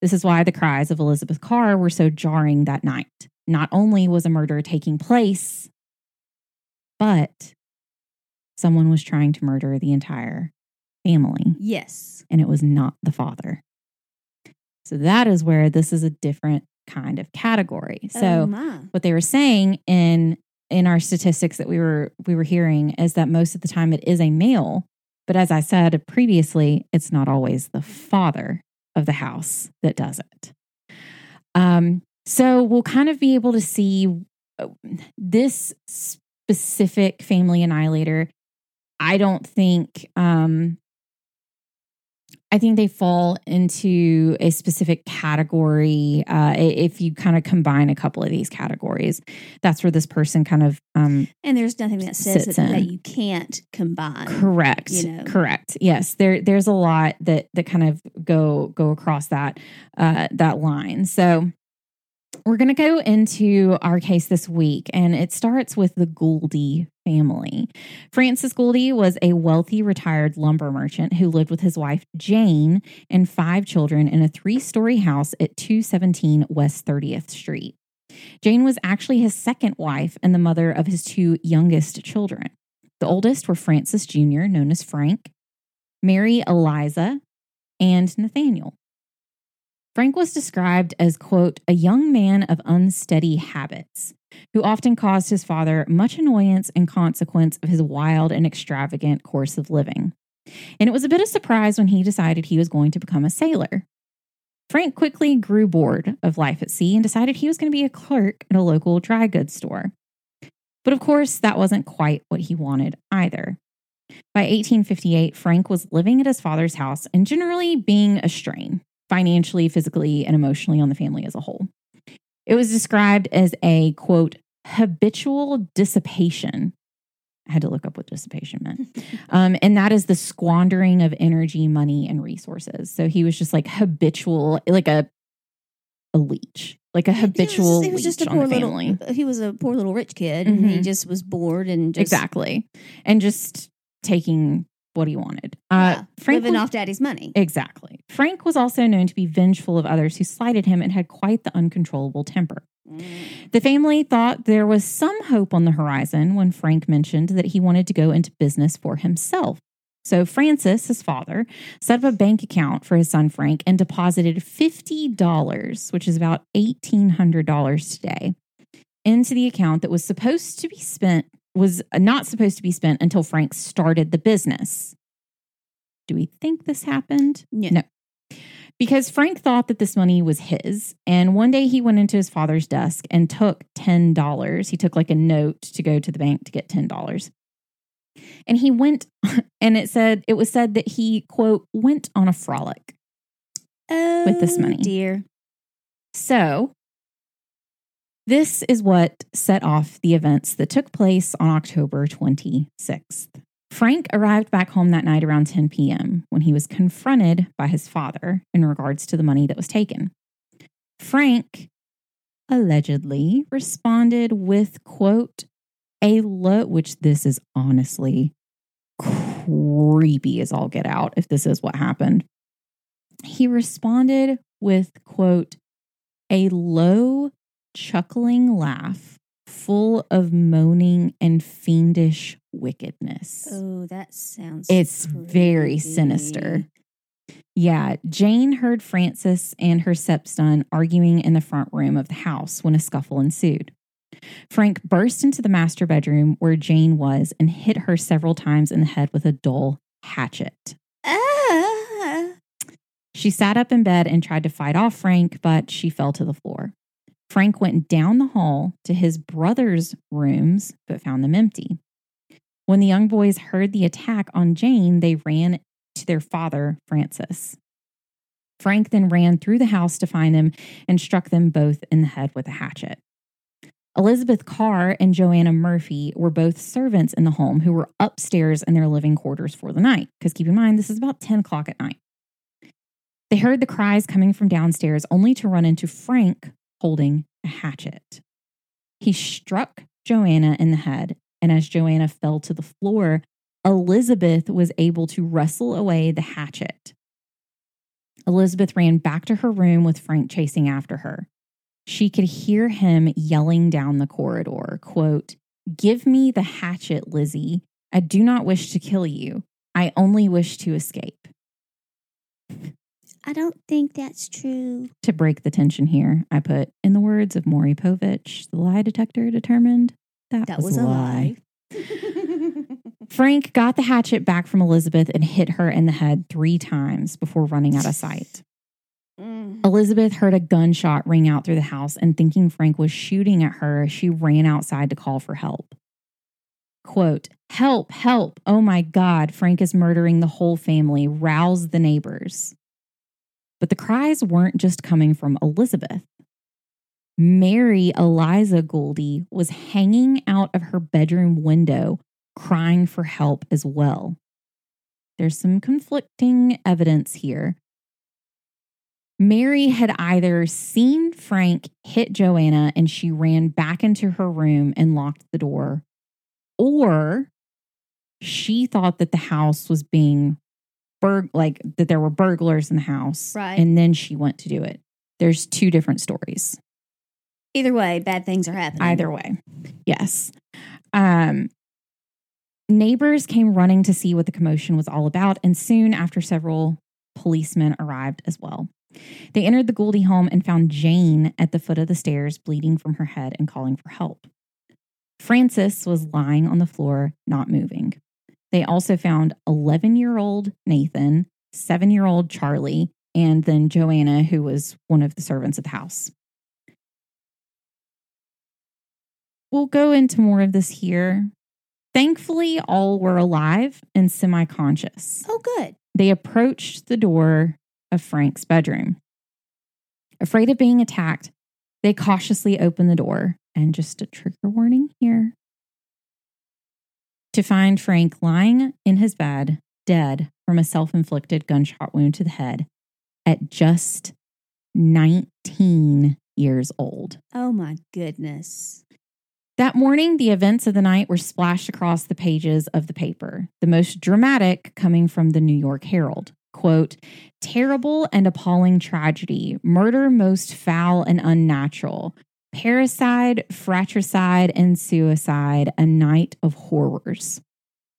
This is why the cries of Elizabeth Carr were so jarring that night. Not only was a murder taking place, but someone was trying to murder the entire family, Yes. and it was not the father. So that is where this is a different kind of category. So oh my. what they were saying in in our statistics that we were we were hearing is that most of the time it is a male but as i said previously it's not always the father of the house that does it um so we'll kind of be able to see uh, this specific family annihilator i don't think um I think they fall into a specific category. Uh, if you kind of combine a couple of these categories, that's where this person kind of um, And there's nothing that says that, that you can't combine. correct, you know. correct. Yes, there there's a lot that that kind of go go across that uh, that line. So we're going to go into our case this week, and it starts with the Gouldy family. Francis Gouldy was a wealthy retired lumber merchant who lived with his wife Jane and five children in a three story house at 217 West 30th Street. Jane was actually his second wife and the mother of his two youngest children. The oldest were Francis Jr., known as Frank, Mary Eliza, and Nathaniel. Frank was described as, quote, a young man of unsteady habits who often caused his father much annoyance in consequence of his wild and extravagant course of living. And it was a bit of surprise when he decided he was going to become a sailor. Frank quickly grew bored of life at sea and decided he was going to be a clerk at a local dry goods store. But of course, that wasn't quite what he wanted either. By 1858, Frank was living at his father's house and generally being a strain, financially, physically, and emotionally on the family as a whole. It was described as a quote, habitual dissipation. I had to look up what dissipation meant. Um, and that is the squandering of energy, money, and resources. So he was just like habitual, like a a leech, like a habitual He was, he was leech just a on poor the family. little. He was a poor little rich kid, and he Mhm. just was bored and just exactly, and just taking what he wanted. Uh, yeah, Frank living was- off daddy's money. Exactly. Frank was also known to be vengeful of others who slighted him and had quite the uncontrollable temper. Mm. The family thought there was some hope on the horizon when Frank mentioned that he wanted to go into business for himself. So Francis, his father, set up a bank account for his son Frank and deposited $50, which is about $1,800 today, into the account that was supposed to be spent, was not supposed to be spent until Frank started the business. Do we think this happened? Yeah. No. Because Frank thought that this money was his. And one day he went into his father's desk and took $10. He took like a note to go to the bank to get $10. And he went, and it said, it was said that he, quote, went on a frolic. With this Oh, money. dear. So, this is what set off the events that took place on October 26th. Frank arrived back home that night around 10 p.m. when he was confronted by his father in regards to the money that was taken. Frank allegedly responded with, quote, a low, which this is honestly creepy as all get out if this is what happened. He responded with, quote, a low, chuckling laugh full of moaning and fiendish wickedness. Oh, that sounds. It's very sinister. Yeah, Jane heard Francis and her stepson arguing in the front room of the house when a scuffle ensued. Frank burst into the master bedroom where Jane was and hit her several times in the head with a dull hatchet. Ah. She sat up in bed and tried to fight off Frank, but she fell to the floor. Frank went down the hall to his brother's rooms, but found them empty. When the young boys heard the attack on Jane, they ran to their father, Francis. Frank then ran through the house to find them and struck them both in the head with a hatchet. Elizabeth Carr and Joanna Murphy were both servants in the home who were upstairs in their living quarters for the night. Because keep in mind, this is about 10 o'clock at night. They heard the cries coming from downstairs, only to run into Frank holding a hatchet. He struck Joanna in the head, and as Joanna fell to the floor, Elizabeth was able to wrestle away the hatchet. Elizabeth ran back to her room with Frank chasing after her. She could hear him yelling down the corridor, quote, "Give me the hatchet, Lizzie. I do not wish to kill you. I only wish to escape." I don't think that's true. To break the tension here, I put, in the words of Maury Povich, the lie detector determined that, That was a lie. Frank got the hatchet back from Elizabeth and hit her in the head three times before running out of sight. Mm. Elizabeth heard a gunshot ring out through the house and thinking Frank was shooting at her, she ran outside to call for help. Quote, Help, help. Oh my God, Frank is murdering the whole family. Rouse the neighbors. But the cries weren't just coming from Elizabeth. Mary Eliza Gouldy was hanging out of her bedroom window crying for help as well. There's some conflicting evidence here. Mary had either seen Frank hit Joanna and she ran back into her room and locked the door, or she thought that the house was being burg like that there were burglars in the house. Right. And then she went to do it. There's two different stories. Either way, bad things are happening. Either way. Yes. Um neighbors came running to see what the commotion was all about and soon after several policemen arrived as well. They entered the Gouldy home and found Jane at the foot of the stairs bleeding from her head and calling for help. Francis was lying on the floor not moving. They also found 11-year-old Nathan, 7-year-old Charlie, and then Joanna who was one of the servants of the house. We'll go into more of this here. Thankfully, all were alive and semi conscious. Oh, good. They approached the door of Frank's bedroom. Afraid of being attacked, they cautiously opened the door. And just a trigger warning here to find Frank lying in his bed, dead from a self inflicted gunshot wound to the head at just 19 years old. Oh, my goodness. That morning, the events of the night were splashed across the pages of the paper, the most dramatic coming from the New York Herald. Quote, terrible and appalling tragedy, murder most foul and unnatural, parricide, fratricide, and suicide, a night of horrors.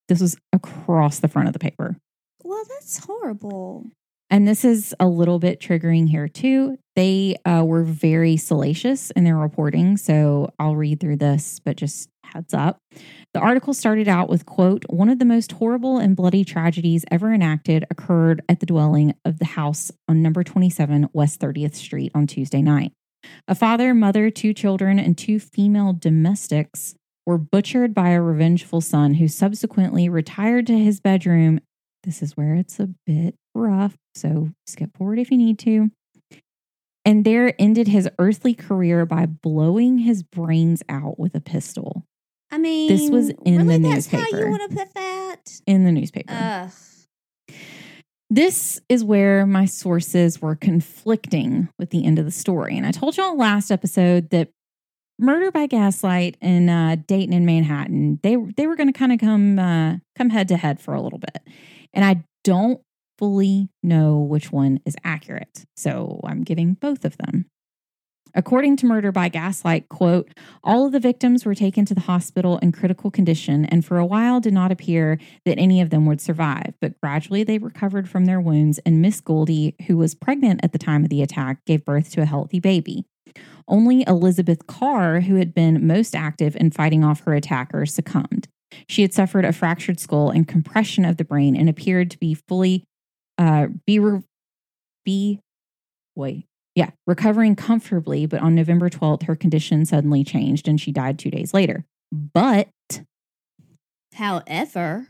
This was across the front of the paper. Well, that's horrible. And this is a little bit triggering here too. They uh, were very salacious in their reporting, so I'll read through this, but just heads up. The article started out with quote, one of the most horrible and bloody tragedies ever enacted occurred at the dwelling of the house on number 27 West 30th Street on Tuesday night. A father, mother, two children, and two female domestics were butchered by a revengeful son who subsequently retired to his bedroom. This is where it's a bit rough, so skip forward if you need to. And there ended his earthly career by blowing his brains out with a pistol I mean, this was in really, the that's how newspaper. you want to put that? in the newspaper. Ugh. This is where my sources were conflicting with the end of the story. And I told y'all last episode that Murder by Gaslight in uh, Daytonian in Manhattan, they they were going to kind of come uh, come head to head for a little bit, and I don't fully know which one is accurate, so I'm giving both of them. According to Murder by Gaslight, quote, all of the victims were taken to the hospital in critical condition and for a while did not appear that any of them would survive, but gradually they recovered from their wounds and Miss Gouldy, who was pregnant at the time of the attack, gave birth to a healthy baby. Only Elizabeth Carr, who had been most active in fighting off her attackers, succumbed. She had suffered a fractured skull and compression of the brain and appeared to be fully uh, be re- be wait yeah recovering comfortably. But on November twelfth, her condition suddenly changed and she died two days later. But However,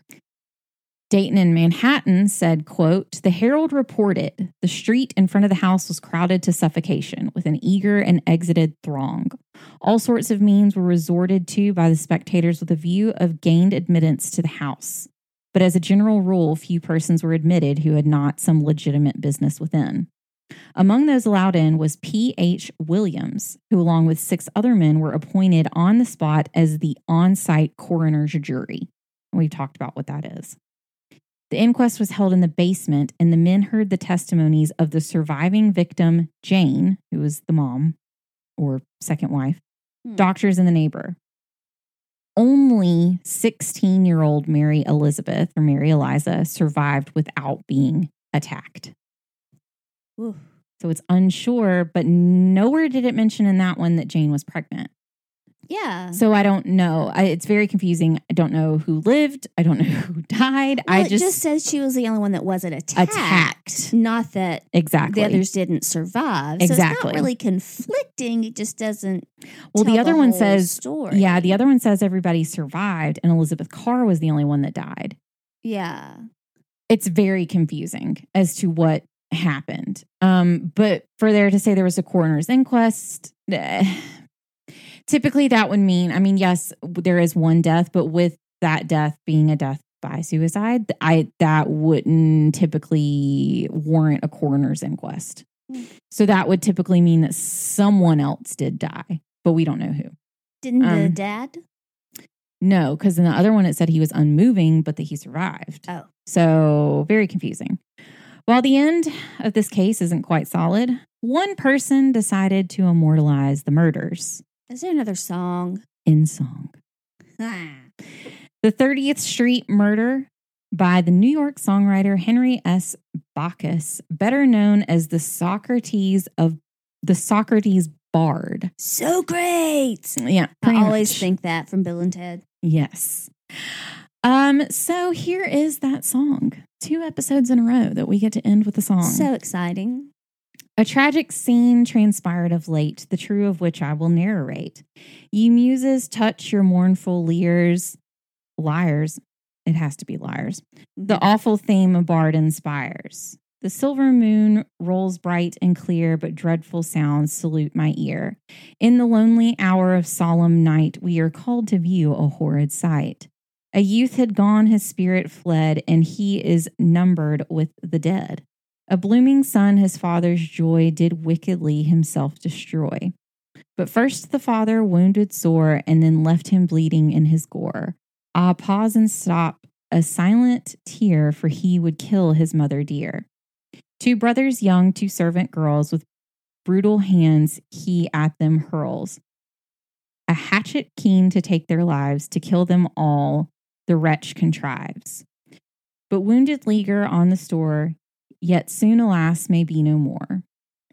Daytonian in Manhattan said, quote, The Herald reported the street in front of the house was crowded to suffocation with an eager and exited throng. All sorts of means were resorted to by the spectators with a view of gained admittance to the house. But as a general rule, few persons were admitted who had not some legitimate business within. Among those allowed in was P.H. Williams, who, along with six other men, were appointed on the spot as the on site coroner's jury. We've talked about what that is. The inquest was held in the basement, and the men heard the testimonies of the surviving victim, Jane, who was the mom or second wife, Hmm. doctors, and the neighbor. Only 16 year old Mary Elizabeth or Mary Eliza survived without being attacked. Oof. So it's unsure, but nowhere did it mention in that one that Jane was pregnant. yeah. So I don't know. I, it's very confusing. I don't know who lived. I don't know who died. Well, I it just, just says she was the only one that wasn't attacked. attacked. Not that Exactly. the others didn't survive. So it's Exactly. not really conflicting. It just doesn't. well, the other one whole says, story. yeah, the other one says everybody survived, and Elizabeth Carr was the only one that died. yeah. It's very confusing as to what happened. Um, but for there to say there was a coroner's inquest, eh, typically that would mean, I mean, yes, there is one death, but with that death being a death by suicide, I that wouldn't typically warrant a coroner's inquest. Hmm. So that would typically mean that someone else did die, but we don't know who. Didn't the Um, dad? No, because in the other one it said he was unmoving, but that he survived. Oh. So very confusing. While the end of this case isn't quite solid, one person decided to immortalize the murders Is there another song? in song. Ah. The 30th Street Murder by the New York songwriter Henry S. Bacchus, better known as the Socrates of the Socrates Bard. So great. Yeah, I always much. think that from Bill and Ted. Yes. Um, so here is that song. Two episodes in a row that we get to end with a song. So exciting. a tragic scene transpired of late, the true of which I will narrate. Ye muses touch your mournful leers, liars. It has to be liars. The awful theme a bard inspires. The silver moon rolls bright and clear, but dreadful sounds salute my ear. In the lonely hour of solemn night, we are called to view a horrid sight. A youth had gone, his spirit fled, and he is numbered with the dead. A blooming son, his father's joy, did wickedly himself destroy. But first the father wounded sore, and then left him bleeding in his gore. Ah, pause and stop, a silent tear, for he would kill his mother dear. Two brothers young, two servant girls, with brutal hands he at them hurls. A hatchet keen to take their lives, to kill them all, the wretch contrives. But wounded leaguer on the store, yet soon, alas, may be no more.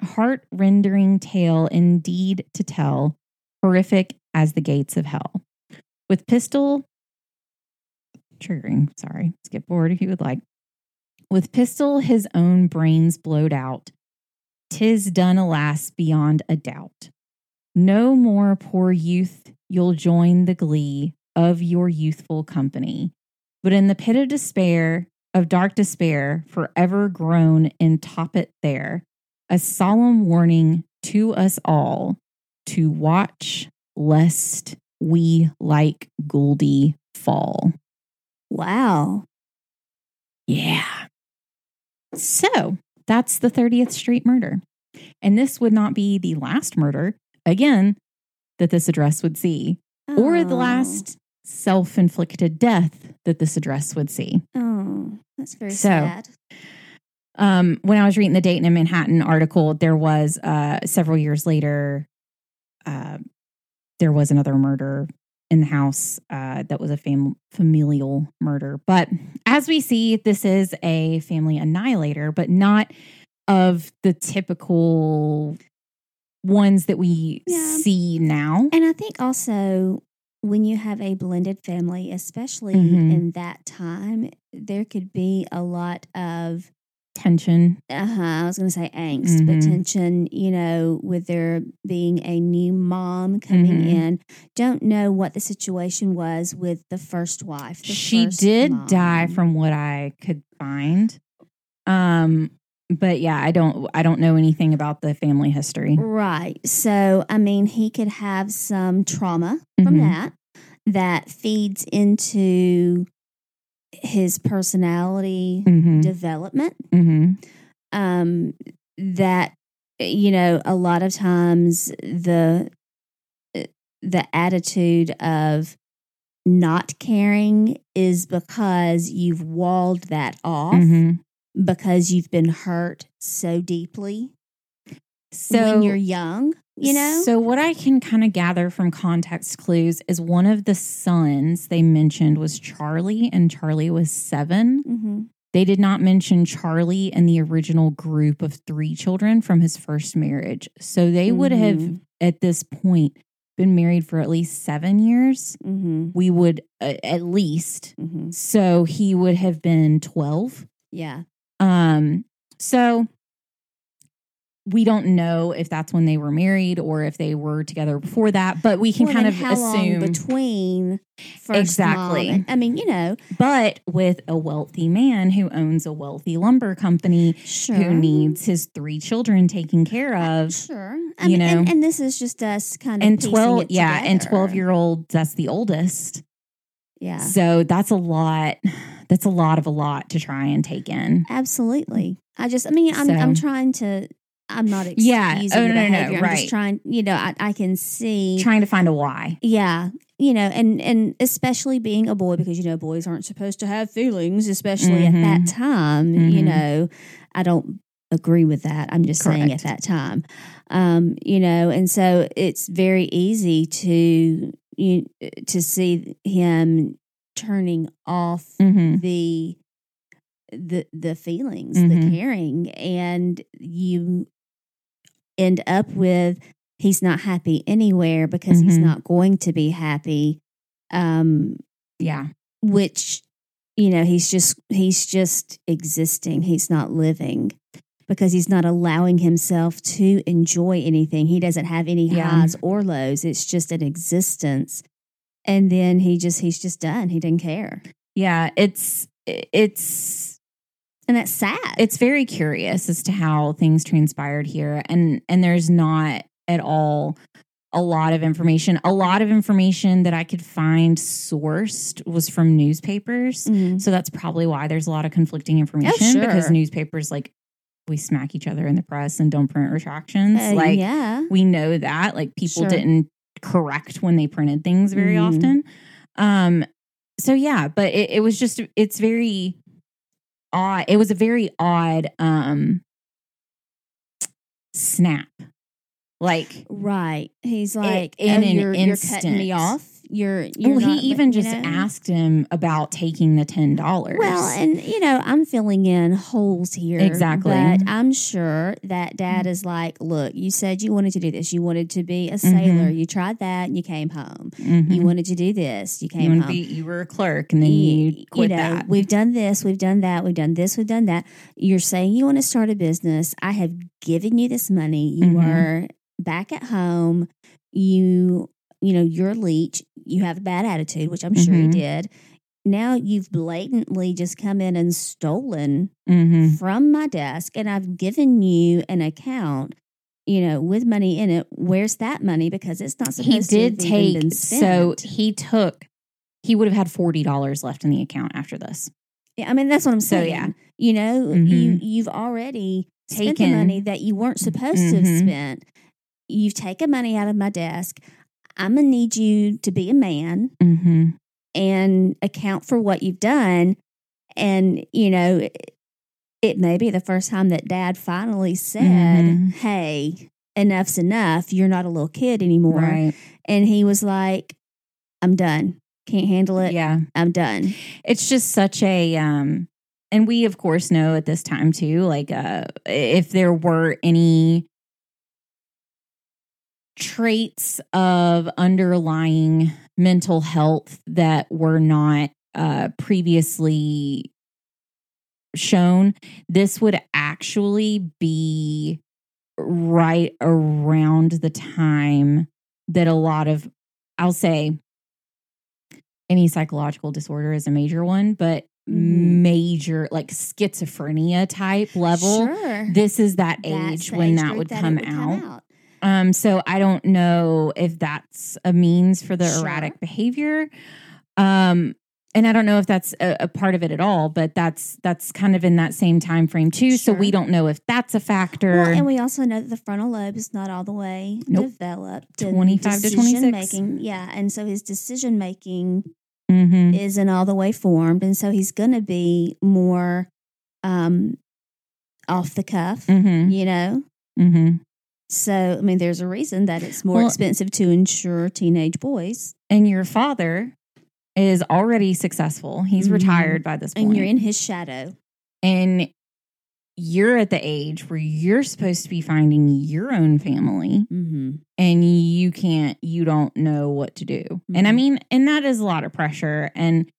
Heart rendering tale indeed to tell, horrific as the gates of hell. With pistol, triggering, sorry, skip forward if you would like. With pistol his own brains blowed out, tis done, alas, beyond a doubt. No more, poor youth, you'll join the glee of your youthful company, but in the pit of despair, of dark despair, forever grown in top it there, a solemn warning to us all to watch lest we like Gouldy fall. Wow. Yeah. So that's the 30th Street murder. And this would not be the last murder, again, that this address would see, or the Oh. last self inflicted death that this address would see. Oh, that's very So, sad. Um, when I was reading the Daytonian in Manhattan article, there was uh, several years later, uh, there was another murder in the house uh, that was a fam- familial murder. But as we see, this is a family annihilator, but not of the typical ones that we Yeah. see now. And I think also when you have a blended family, especially Mhm. in that time, there could be a lot of Tension. uh-huh, I was going to say angst, but Mhm. tension, you know, with there being a new mom coming Mhm. in. Don't know what the situation was with the first wife. the she first did die from what I could find. Um, but yeah, I don't I don't know anything about the family history. Right. So, I mean, he could have some trauma from Mhm. that that feeds into his personality Mm-hmm. development. mm-hmm. Um, that you know, a lot of times the the attitude of not caring is because you've walled that off Mm-hmm. Because you've been hurt so deeply So when you're young, you know? So what I can kind of gather from context clues is one of the sons they mentioned was Charlie, and Charlie was 7 hmm They did not mention Charlie and the original group of three children from his first marriage. So they would have, Mhm. at this point, been married for at least seven years. hmm We would, uh, at least. hmm So he would have been 12. Yeah. Um, so we don't know if that's when they were married or if they were together before that, but we can Well, kind of assume. between Exactly. and- I mean, you know, but with a wealthy man who owns a wealthy lumber company sure. who needs his three children taken care of, Sure. I you mean, know. and this is just us kind of and 12, it yeah, and 12 year old, that's the oldest. Yeah. So that's a lot. That's a lot of a lot to try and take in. Absolutely. I just, I mean, I'm, I'm trying to, I'm not excusing Yeah. Oh, no, no, no. I'm right. just trying, you know, I, I can see. Trying to find a why. yeah. You know, and, and especially being a boy, because, you know, boys aren't supposed to have feelings, especially at that Mhm. time. You Mhm. know, I don't agree with that. I'm just saying at that time. Um, you know, and so it's very easy to, you, to see him turning off Mm-hmm. the the the feelings, the Mhm. caring, and you end up with he's not happy anywhere because he's Mhm. not going to be happy. Um, Yeah. which you know he's just he's just existing. He's not living because he's not allowing himself to enjoy anything. He doesn't have any Yeah. highs or lows. It's just an existence. And then he just he's just done. He didn't care. Yeah. It's, it's, And that's sad. it's very curious as to how things transpired here and and there's not at all a lot of information a lot of information that i could find sourced was from newspapers Mhm. so that's probably why there's a lot of conflicting information because sure. newspapers like we smack each other in the press and don't print retractions Uh, like yeah. we know that like people Sure. didn't correct when they printed things very Mhm. often um so yeah but it, it was just it's very odd it was a very odd um snap like Right. He's like, in oh, an you're, you're cutting me instant. off. You're, you're well, he even just know? asked him about taking the ten dollars. Well, and you know, I'm filling in holes here. Exactly. But I'm sure that dad is like, look, you said you wanted to do this. You wanted to be a Mm-hmm. sailor. You tried that and you came home. Mhm. You wanted to do this. You You came wanna home. be- you were a clerk, and then you, quit know, that. we've done this, we've done that, we've done this, we've done that. You're saying you want to start a business. I have given you this money. You Mhm. are back at home. You, you know, you're a leech. You have a bad attitude, which I'm sure you Mhm. did. Now you've blatantly just come in and stolen hmm from my desk, and I've given you an account. You know, with money in it. Where's that money? Because it's not supposed He to did have even been take. So he took. He would have had forty dollars left in the account after this. Yeah, I mean that's what I'm saying. So, yeah. you know, Mhm. you you've already Taken. money that you weren't supposed to have Mhm. spent. You've taken money out of my desk. I'm gonna need you to be a man Mm-hmm. and account for what you've done. And you know, it, it may be the first time that Dad finally said, Mhm. "Hey, enough's enough. You're not a little kid anymore." Right. And he was like, "I'm done. Can't handle it. Yeah. I'm done." it's just such a um and we of course know at this time too like uh if there were any traits of underlying mental health that were not uh previously shown this would actually be right around the time that a lot of i'll say any psychological disorder is a major one but Mhm. major like schizophrenia type level Sure. this is that That's age when age that would it come, out. Um so i don't know if that's a means for the Sure. erratic behavior um and i don't know if that's a, a part of it at all but that's that's kind of in that same time frame too so we don't know if that's a factor Well, and we also know that the frontal lobe is not all the way Nope. developed. 25 to 26. decision-making- Yeah, and so his decision making Mhm. isn't all the way formed, and so he's going to be more um, off the cuff. Mhm. You know, Mhm. So I mean, there's a reason that it's more Well- expensive to insure teenage boys, and your father is already successful he's Mhm. retired by this point and you're in his shadow. and you're at the age where you're supposed to be finding your own family Mm-hmm. and you can't you don't know what to do and i Mhm. mean and that is a lot of pressure and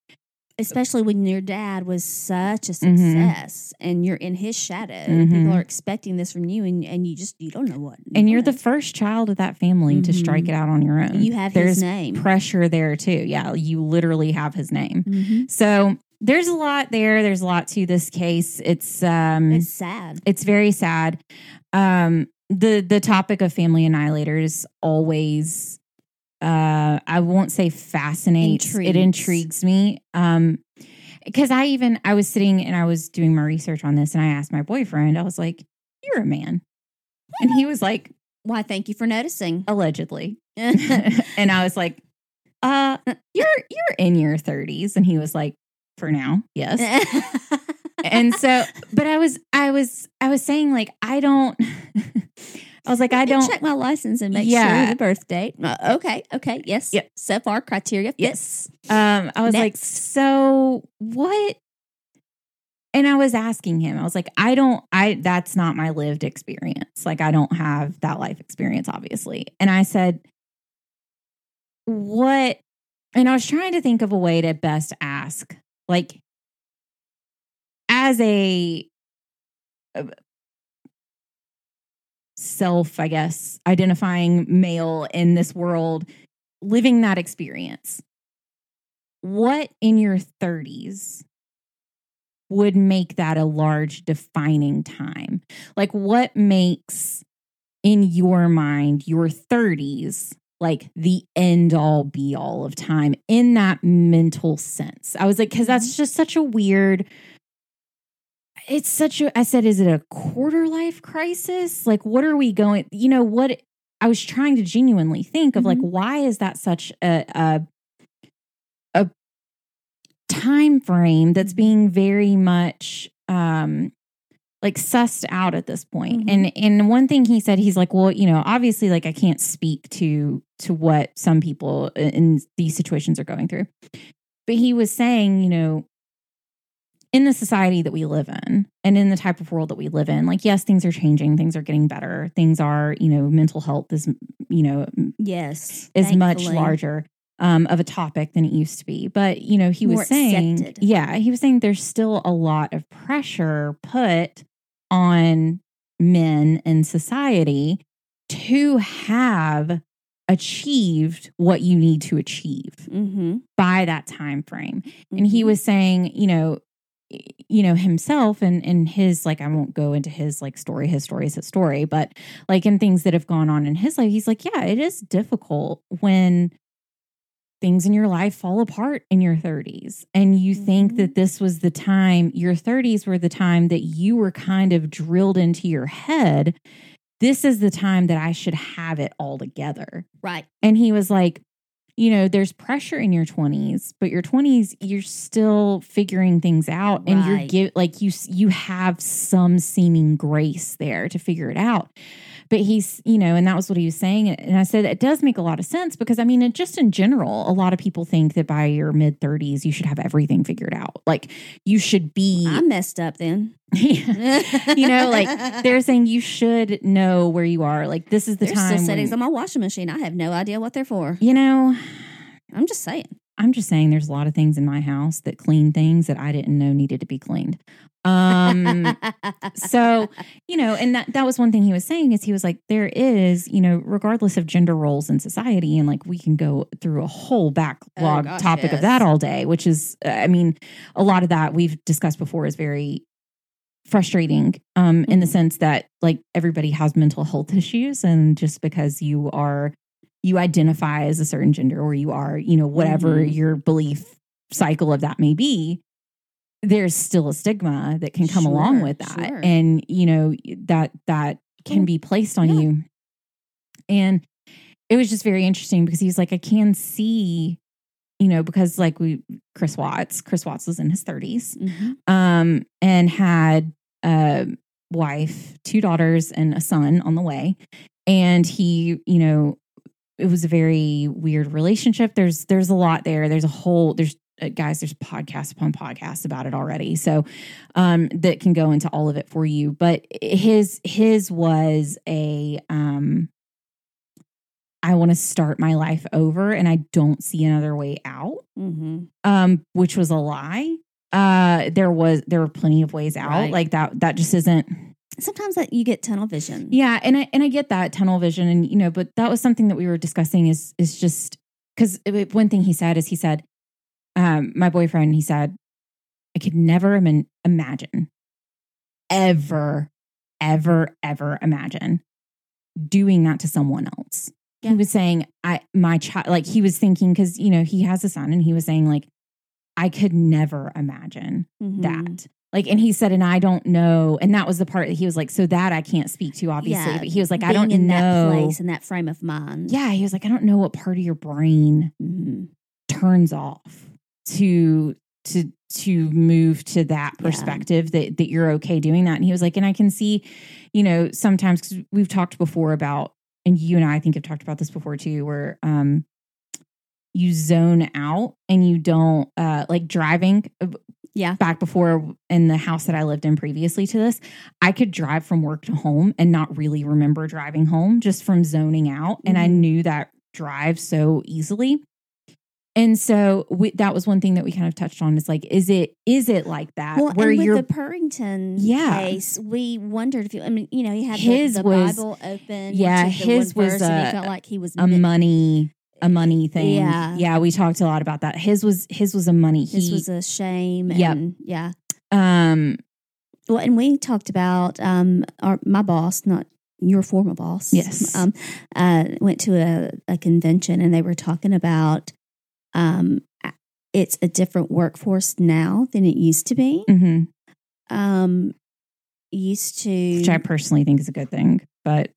Especially when your dad was such a Mhm. success and you're in his shadow. Mhm. People are expecting this from you and, and you just you don't know what. you and you're the first child of that family to strike Mhm. it out on your own you have there's his name. pressure there too yeah you literally have his name Mhm. so there's a lot there there's a lot to this case it's um It's sad. it's very sad. Um, the the topic of family annihilators always, uh, I won't say fascinates. It Intrigues. intrigues me. Um, because I even I was sitting and I was doing my research on this, and I asked my boyfriend. I was like, "You're a man," and he was like, Why? Thank you for noticing. "Allegedly," and I was like, "Uh, you're you're in your 30s," and he was like, "For now, yes." and so but i was i was i was saying like i don't i was like i don't check my license and make Yeah. sure the birth date. Uh, okay, okay, yes. Yep. So far, criteria fits. um i was like so what and i was asking him i was like i don't i that's not my lived experience like i don't have that life experience obviously and i said what and i was trying to think of a way to best ask like as a self, I guess, identifying male in this world, living that experience, what in your 30s would make that a large defining time? Like, what makes in your mind your 30s like the end all be all of time in that mental sense? I was like, because that's mm-hmm. just such a weird it's such a i said is it a quarter life crisis like what are we going you know what i was trying to genuinely think of like Mhm. why is that such a a, a time frame that's being very much um like sussed out at this point. Mhm. And and one thing he said, he's like, well, you know, obviously, like I can't speak to to what some people in these situations are going through, but he was saying, you know, in the society that we live in and in the type of world that we live in, like yes, things are changing, things are getting better, things are, you know, mental health is, you know, Yes. is much larger um, of a topic than it used to be. But you know, he More was saying, accepted. yeah, he was saying there's still a lot of pressure put on men in society to have achieved what you need to achieve Mm-hmm. by that time frame and he was saying you know you know himself and and his like i won't go into his like story his story is his story but like in things that have gone on in his life he's like yeah it is difficult when things in your life fall apart in your 30s and you think Mhm. that this was the time your 30s were the time that you were kind of drilled into your head this is the time that i should have it all together right. and he was like, you know, there's pressure in your 20s, but your 20s you're still figuring things out and you're give like you you have some seeming grace there to figure it out. But he's, you know, and that was what he was saying and I said it does make a lot of sense because I mean, it just in general, a lot of people think that by your mid 30s you should have everything figured out. Like you should be I messed up then. you know, like they're saying you should know where you are. Like this is the There's time still settings when- on my washing machine. I have no idea what they're for. you know, I'm just saying. I'm just saying there's a lot of things in my house that clean things that I didn't know needed to be cleaned. Um so, you know, and that that was one thing he was saying is he was like there is, you know, regardless of gender roles in society and like we can go through a whole backlog gosh, topic of that all day, which is uh, I mean, a lot of that we've discussed before is very frustrating um in the Mhm. sense that like everybody has mental health issues and just because you are you identify as a certain gender or you are, you know, whatever Mhm. your belief cycle of that may be, there's still a stigma that can come along with that. sure. And, you know, that that can Well, be placed on yeah. you. And it was just very interesting because he's like, I can see, you know, because like we Chris Watts, Chris Watts was in his 30s Mhm. um, and had a wife, two daughters, and a son on the way. And he, you know, it was a very weird relationship. There's there's a lot there. There's a whole there's uh, guys. There's podcast upon podcast about it already. So um, that can go into all of it for you. But his his was a um, I want to start my life over, and I don't see another way out Mhm. um, which was a lie. Uh, there was there were plenty of ways out. Right. Like that that just isn't. Sometimes that you get tunnel vision. Yeah, and I and I get that tunnel vision, and you know, but that was something that we were discussing. Is is just because one thing he said is he said, um, my boyfriend, he said, I could never Im- imagine, ever, ever, ever imagine doing that to someone else. Yeah. He was saying, I my child, like he was thinking because you know he has a son, and he was saying like, I could never imagine Mhm. that. Like, and he said, and I don't know. And that was the part that he was like, so that I can't speak to, obviously. Yeah, but he was like, I don't in know. that place in that frame of mind. Yeah, he was like, I don't know what part of your brain Mhm. turns off to to to move to that Yeah. perspective that that you're okay doing that. And he was like, and I can see, you know, sometimes because we've talked before about, and you and I, I think have talked about this before too, where um you zone out and you don't uh like driving uh, Yeah. back before in the house that I lived in previously to this, I could drive from work to home and not really remember driving home just from zoning out. And I Mhm. knew that drive so easily. And so we, that was one thing that we kind of touched on is like, is it is it like that Well, where with the Purrington Yeah. case, we wondered if you. I mean, you know, he had His the, the was- Bible open. yeah, he took the his was a- he felt like he was a mi- money a money thing? Yeah. yeah. We talked a lot about that. His was his was a money. His He, was a shame. Yep. And yeah. um Well, and we talked about um, our my boss, not your former boss. Yes. Um, uh, went to a, a convention and they were talking about um, it's a different workforce now than it used to be. mhm, Um, used to which I personally think is a good thing, but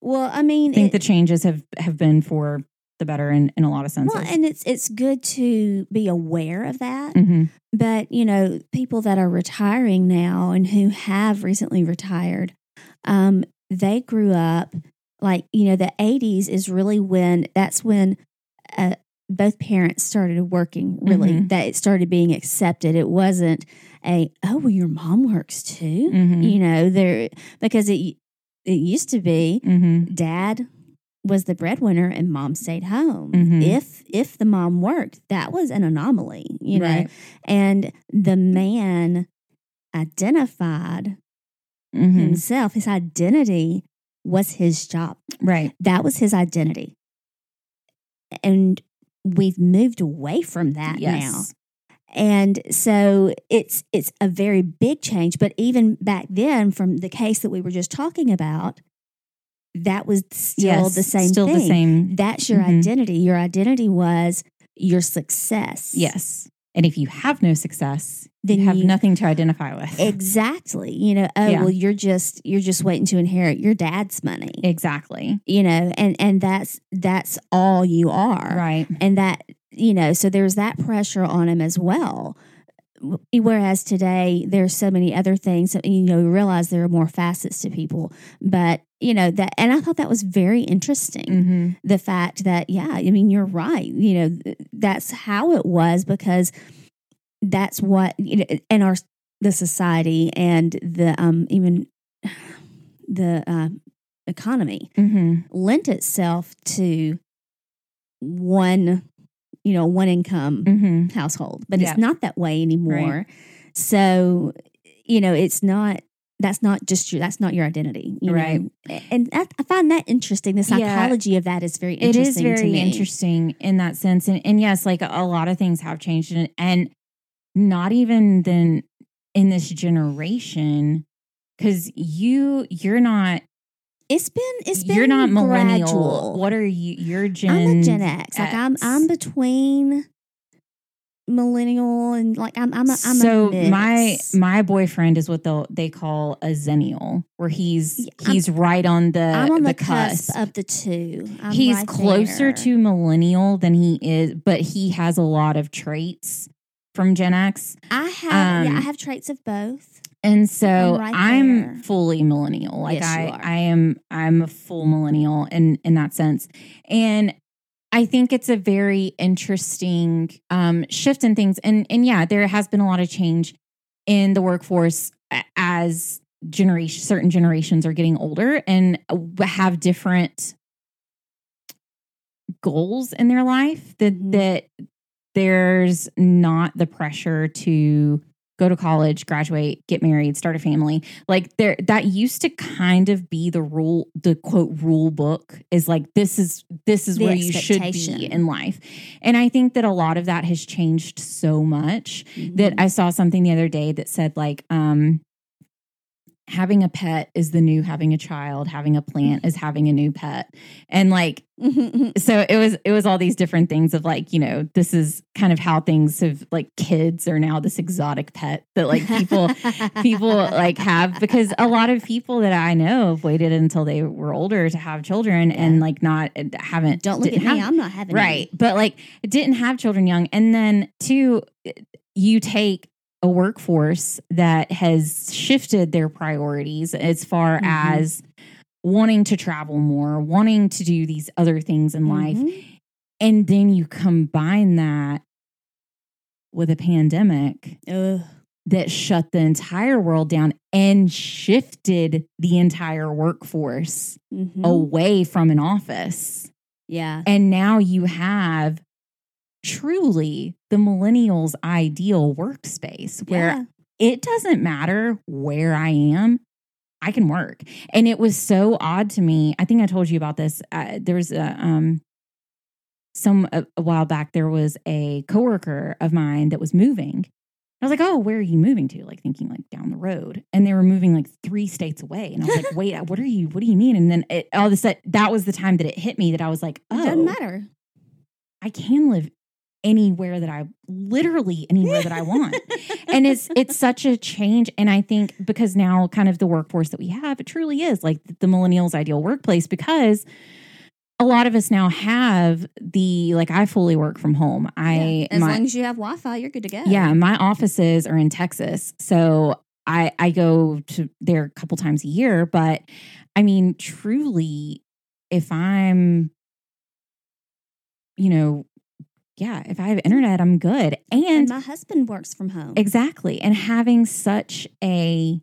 well, I mean, I think it- the changes have have been for the better in, in a lot of senses. Well, and it's it's good to be aware of that. hmm But you know, people that are retiring now and who have recently retired, um, they grew up like you know the '80s is really when that's when uh, both parents started working. Really, Mhm. that it started being accepted. It wasn't a oh well, your mom works too. Mhm. You know, there because it it used to be hmm dad was the breadwinner and mom stayed home. Mhm. If if the mom worked, that was an anomaly, you know. Right. And the man identified hmm himself, his identity was his job. Right. That was his identity. And we've moved away from that now. And so it's it's a very big change. But even back then, from the case that we were just talking about, that was still yes. the same Still thing. the same. That's your Mhm. identity. Your identity was your success. Yes. And if you have no success, Then you have you- nothing to identify with. Exactly. You know, oh Yeah. well you're just you're just waiting to inherit your dad's money. exactly. you know, and and that's that's all you are. Right. And that, you know, so there's that pressure on him as well. Whereas today there's so many other things you know, you realize there are more facets to people. But, you know, that and I thought that was very interesting. hmm the fact that yeah i mean you're right you know th- that's how it was because that's what you know in our the society and the um even the uh, economy hmm lent itself to one you know one income hmm household but Yeah. it's not that way anymore. So you know it's not that's not just your that's not your identity you Right. know? and I, I find that interesting the Yeah. psychology of that is very It interesting is to very me. interesting in that sense. And, and yes, like a lot of things have changed. And, and not even then in this generation, because you, you're not, it's been it's been you're not millennial. gradual. What are you? You're Gen i'm a gen x like i'm i'm between millennial and like i'm i'm a, I'm so a my my boyfriend is what they they call a zennial, where he's Yeah, I'm- he's right on the i'm on the, cusp. cusp of the two I'm he's right closer there. to millennial than he is, but he has a lot of traits from Gen X. i have yeah i um, have traits of both And so I'm right I'm, fully millennial. Like Yes, I. I am I'm a full millennial in in that sense. And I think it's a very interesting um shift in things. And and yeah, there has been a lot of change in the workforce as generation certain generations are getting older and have different goals in their life that Mhm. that there's not the pressure to go to college, graduate, get married, start a family. Like there that used to kind of be the rule the quote rule book is like this is this is The where you should be in life. And I think that a lot of that has changed so much that Mm-hmm. I saw something the other day that said like um having a pet is the new having a child, having a plant is having a new pet. And like so it was it was all these different things of like you know this is kind of how things have like kids are now this exotic pet that like people people like have because a lot of people that i know have waited until they were older to have children and like not uh, haven't don't look at didn't me i'm not having right but like didn't have children young. And then two you take a workforce that has shifted their priorities as far Mhm. as wanting to travel more wanting to do these other things in life Mhm. and then you combine that with a pandemic Ugh. that shut the entire world down and shifted the entire workforce Mhm. away from an office. yeah And now you have truly the millennials' ideal workspace where Yeah. it doesn't matter where I am. I can work. And it was so odd to me. I think I told you about this. Uh, there was a, um, some a, a while back, there was a coworker of mine that was moving. I was like, oh, where are you moving to? Like thinking like down the road. And they were moving like three states away. And I was like, wait, what are you, what do you mean? And then it, all of a sudden, that was the time that it hit me that I was like, it oh, doesn't matter I can live anywhere that I literally anywhere that I want. and it's it's such a change and I think because now kind of the workforce that we have it truly is like the millennials ideal workplace because a lot of us now have the like I fully work from home. I Yeah. As my, long as you have Wi Fi, you're good to go. yeah, my offices are in Texas. So I I go to there a couple times a year, but I mean truly if I'm you know, yeah, if I have internet, I'm good. And And my husband works from home. exactly. And having such a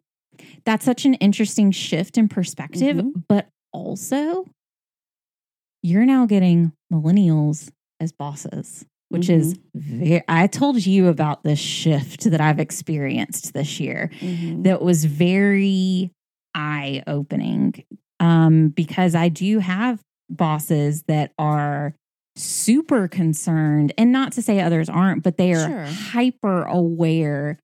that's such an interesting shift in perspective, Mhm. but also you're now getting millennials as bosses which is very, I told you about this shift that I've experienced this year Mhm. that was very eye opening um, because I do have bosses that are super concerned, and not to say others aren't, but they are Sure. hyper aware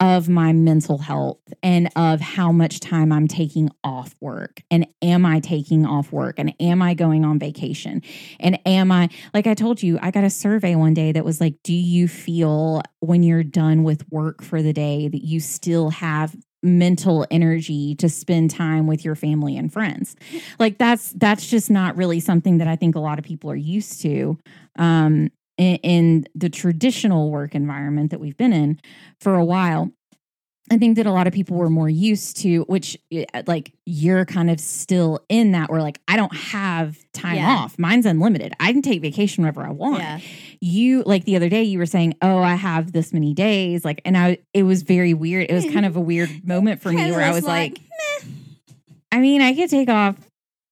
of my mental health and of how much time I'm taking off work. And am I taking off work? And am I going on vacation? And am I, like I told you, I got a survey one day that was like, do you feel when you're done with work for the day that you still have mental energy to spend time with your family and friends. Like that's that's just not really something that i think a lot of people are used to um in, in the traditional work environment that we've been in for a while I think that a lot of people were more used to, which eh, like you're kind of still in that where like I don't have time Yeah. off. Mine's unlimited. I can take vacation whenever I want. Yeah. You like the other day you were saying, "Oh, I have this many days." Like and I it was very weird. It was kind of a weird moment for me where I was was like, like, I mean, I could take off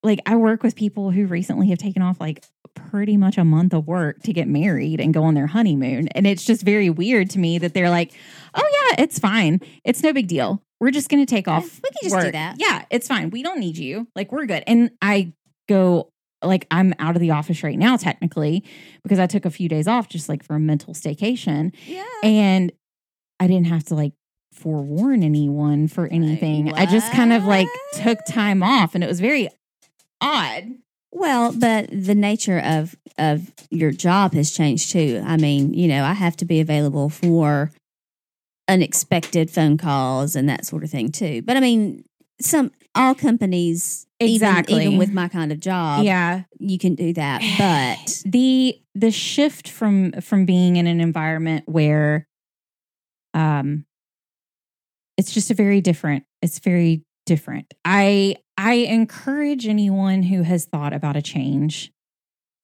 like I work with people who recently have taken off like pretty much a month of work to get married and go on their honeymoon. And it's just very weird to me that they're like, oh, yeah, it's fine. It's no big deal. We're just going to take off. we can just do that. Yeah, it's fine. We don't need you. Like, we're good. And I go, like, I'm out of the office right now, technically, because I took a few days off just like for a mental staycation. Yeah. And I didn't have to like forewarn anyone for anything. I just kind of like took time off and it was very odd. Well, but the nature of of your job has changed too. I mean, you know, I have to be available for unexpected phone calls and that sort of thing too. But I mean, some all companies even- Exactly. even, with my kind of job, yeah. you can do that. But The the shift from from being in an environment where um it's just a very different it's very different. I I encourage anyone who has thought about a change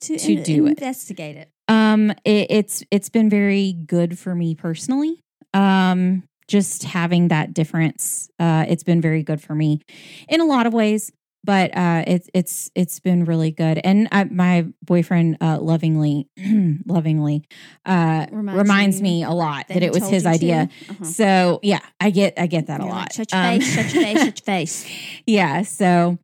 to, To in- do it. investigate it. Um, it, it's it's been very good for me personally. Um, just having that difference, uh, it's been very good for me in a lot of ways. But uh, it's it's it's been really good, and my boyfriend uh, lovingly, lovingly, uh, Reminds reminds, me a lot that, it was his idea. Uh-huh. So yeah, I get I get that a You're like, lot. Shut your Um, face, shut your face, shut your face. yeah so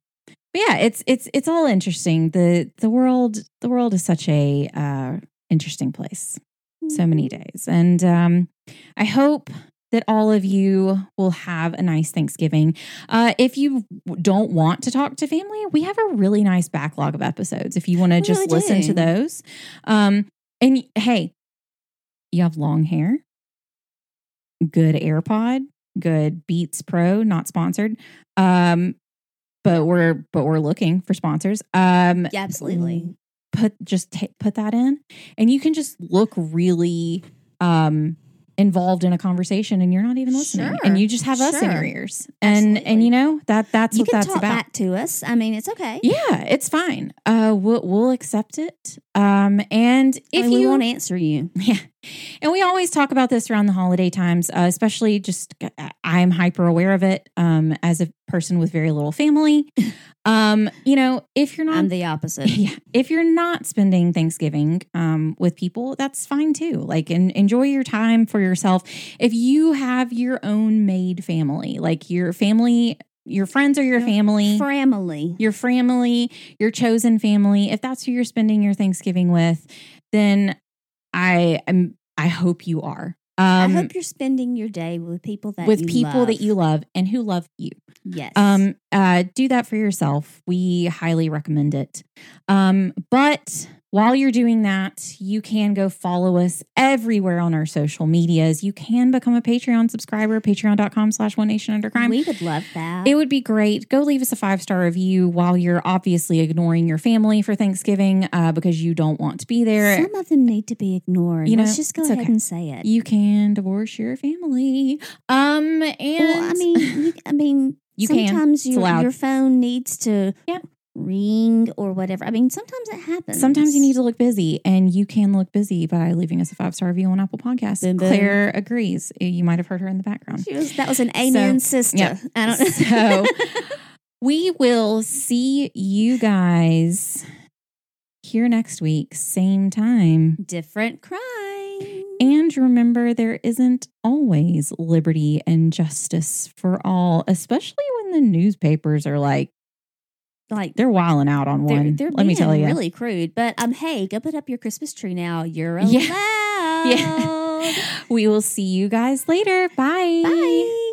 but yeah it's it's it's all interesting the the world the world is such a uh interesting place so many Mm-hmm. days and um i hope that all of you will have a nice Thanksgiving. Uh, if you don't want to talk to family, we have a really nice backlog of episodes. If you want to just really listen do. to those, um, and hey, you have long hair, good AirPod, good Beats Pro, not sponsored. Um, but we're but we're looking for sponsors. Um, Yeah, absolutely. put just ta put that in, and you can just look really um involved in a conversation, and you're not even listening, Sure. and you just have us in your ears, and and you know that that's You what that's talk about. back to us. I mean, it's okay. Yeah, it's fine. Uh, we'll we'll accept it. Um, and I if mean, we you won't answer you. yeah. And we always talk about this around the holiday times, uh, especially just uh, I'm hyper aware of it um, as a person with very little family. Um, you know, if you're not I'm the opposite. yeah, if you're not spending Thanksgiving um, with people, that's fine too. Like, en- enjoy your time for yourself. If you have your own made family, like your family, your friends are your Your family, Family. your family, your chosen family, if that's who you're spending your Thanksgiving with, then I am. I hope you are. I Um, hope you're spending your day with people that with people love. that you love and who love you. Yes. Um, uh, do that for yourself. We highly recommend it. Um, but while you're doing that, you can go follow us everywhere on our social medias. You can become a Patreon subscriber, patreon.com slash one nation under crime. We would love that. It would be great. Go leave us a five star review while you're obviously ignoring your family for Thanksgiving uh, because you don't want to be there. Some of them need to be ignored. You know, Let's just go ahead okay. and say it. you can divorce your family. Um, and well, I mean, you, I mean, you can. sometimes your your phone needs to Yeah. Ring or whatever. I mean, sometimes it happens. Sometimes you need to look busy, and you can look busy by leaving us a five star review on Apple Podcasts. Boom, boom. Claire agrees. You might have heard her in the background. She was, that was an amen, sister. yeah. I don't know. So we will see you guys here next week, same time. different crime. And remember, there isn't always liberty and justice for all, especially when the newspapers are like, like they're wilding out on they're, one. they're Let me tell you. really crude. But um, hey, go put up your Christmas tree now. You're Yeah. allowed. Yeah. We will see you guys later. Bye. Bye.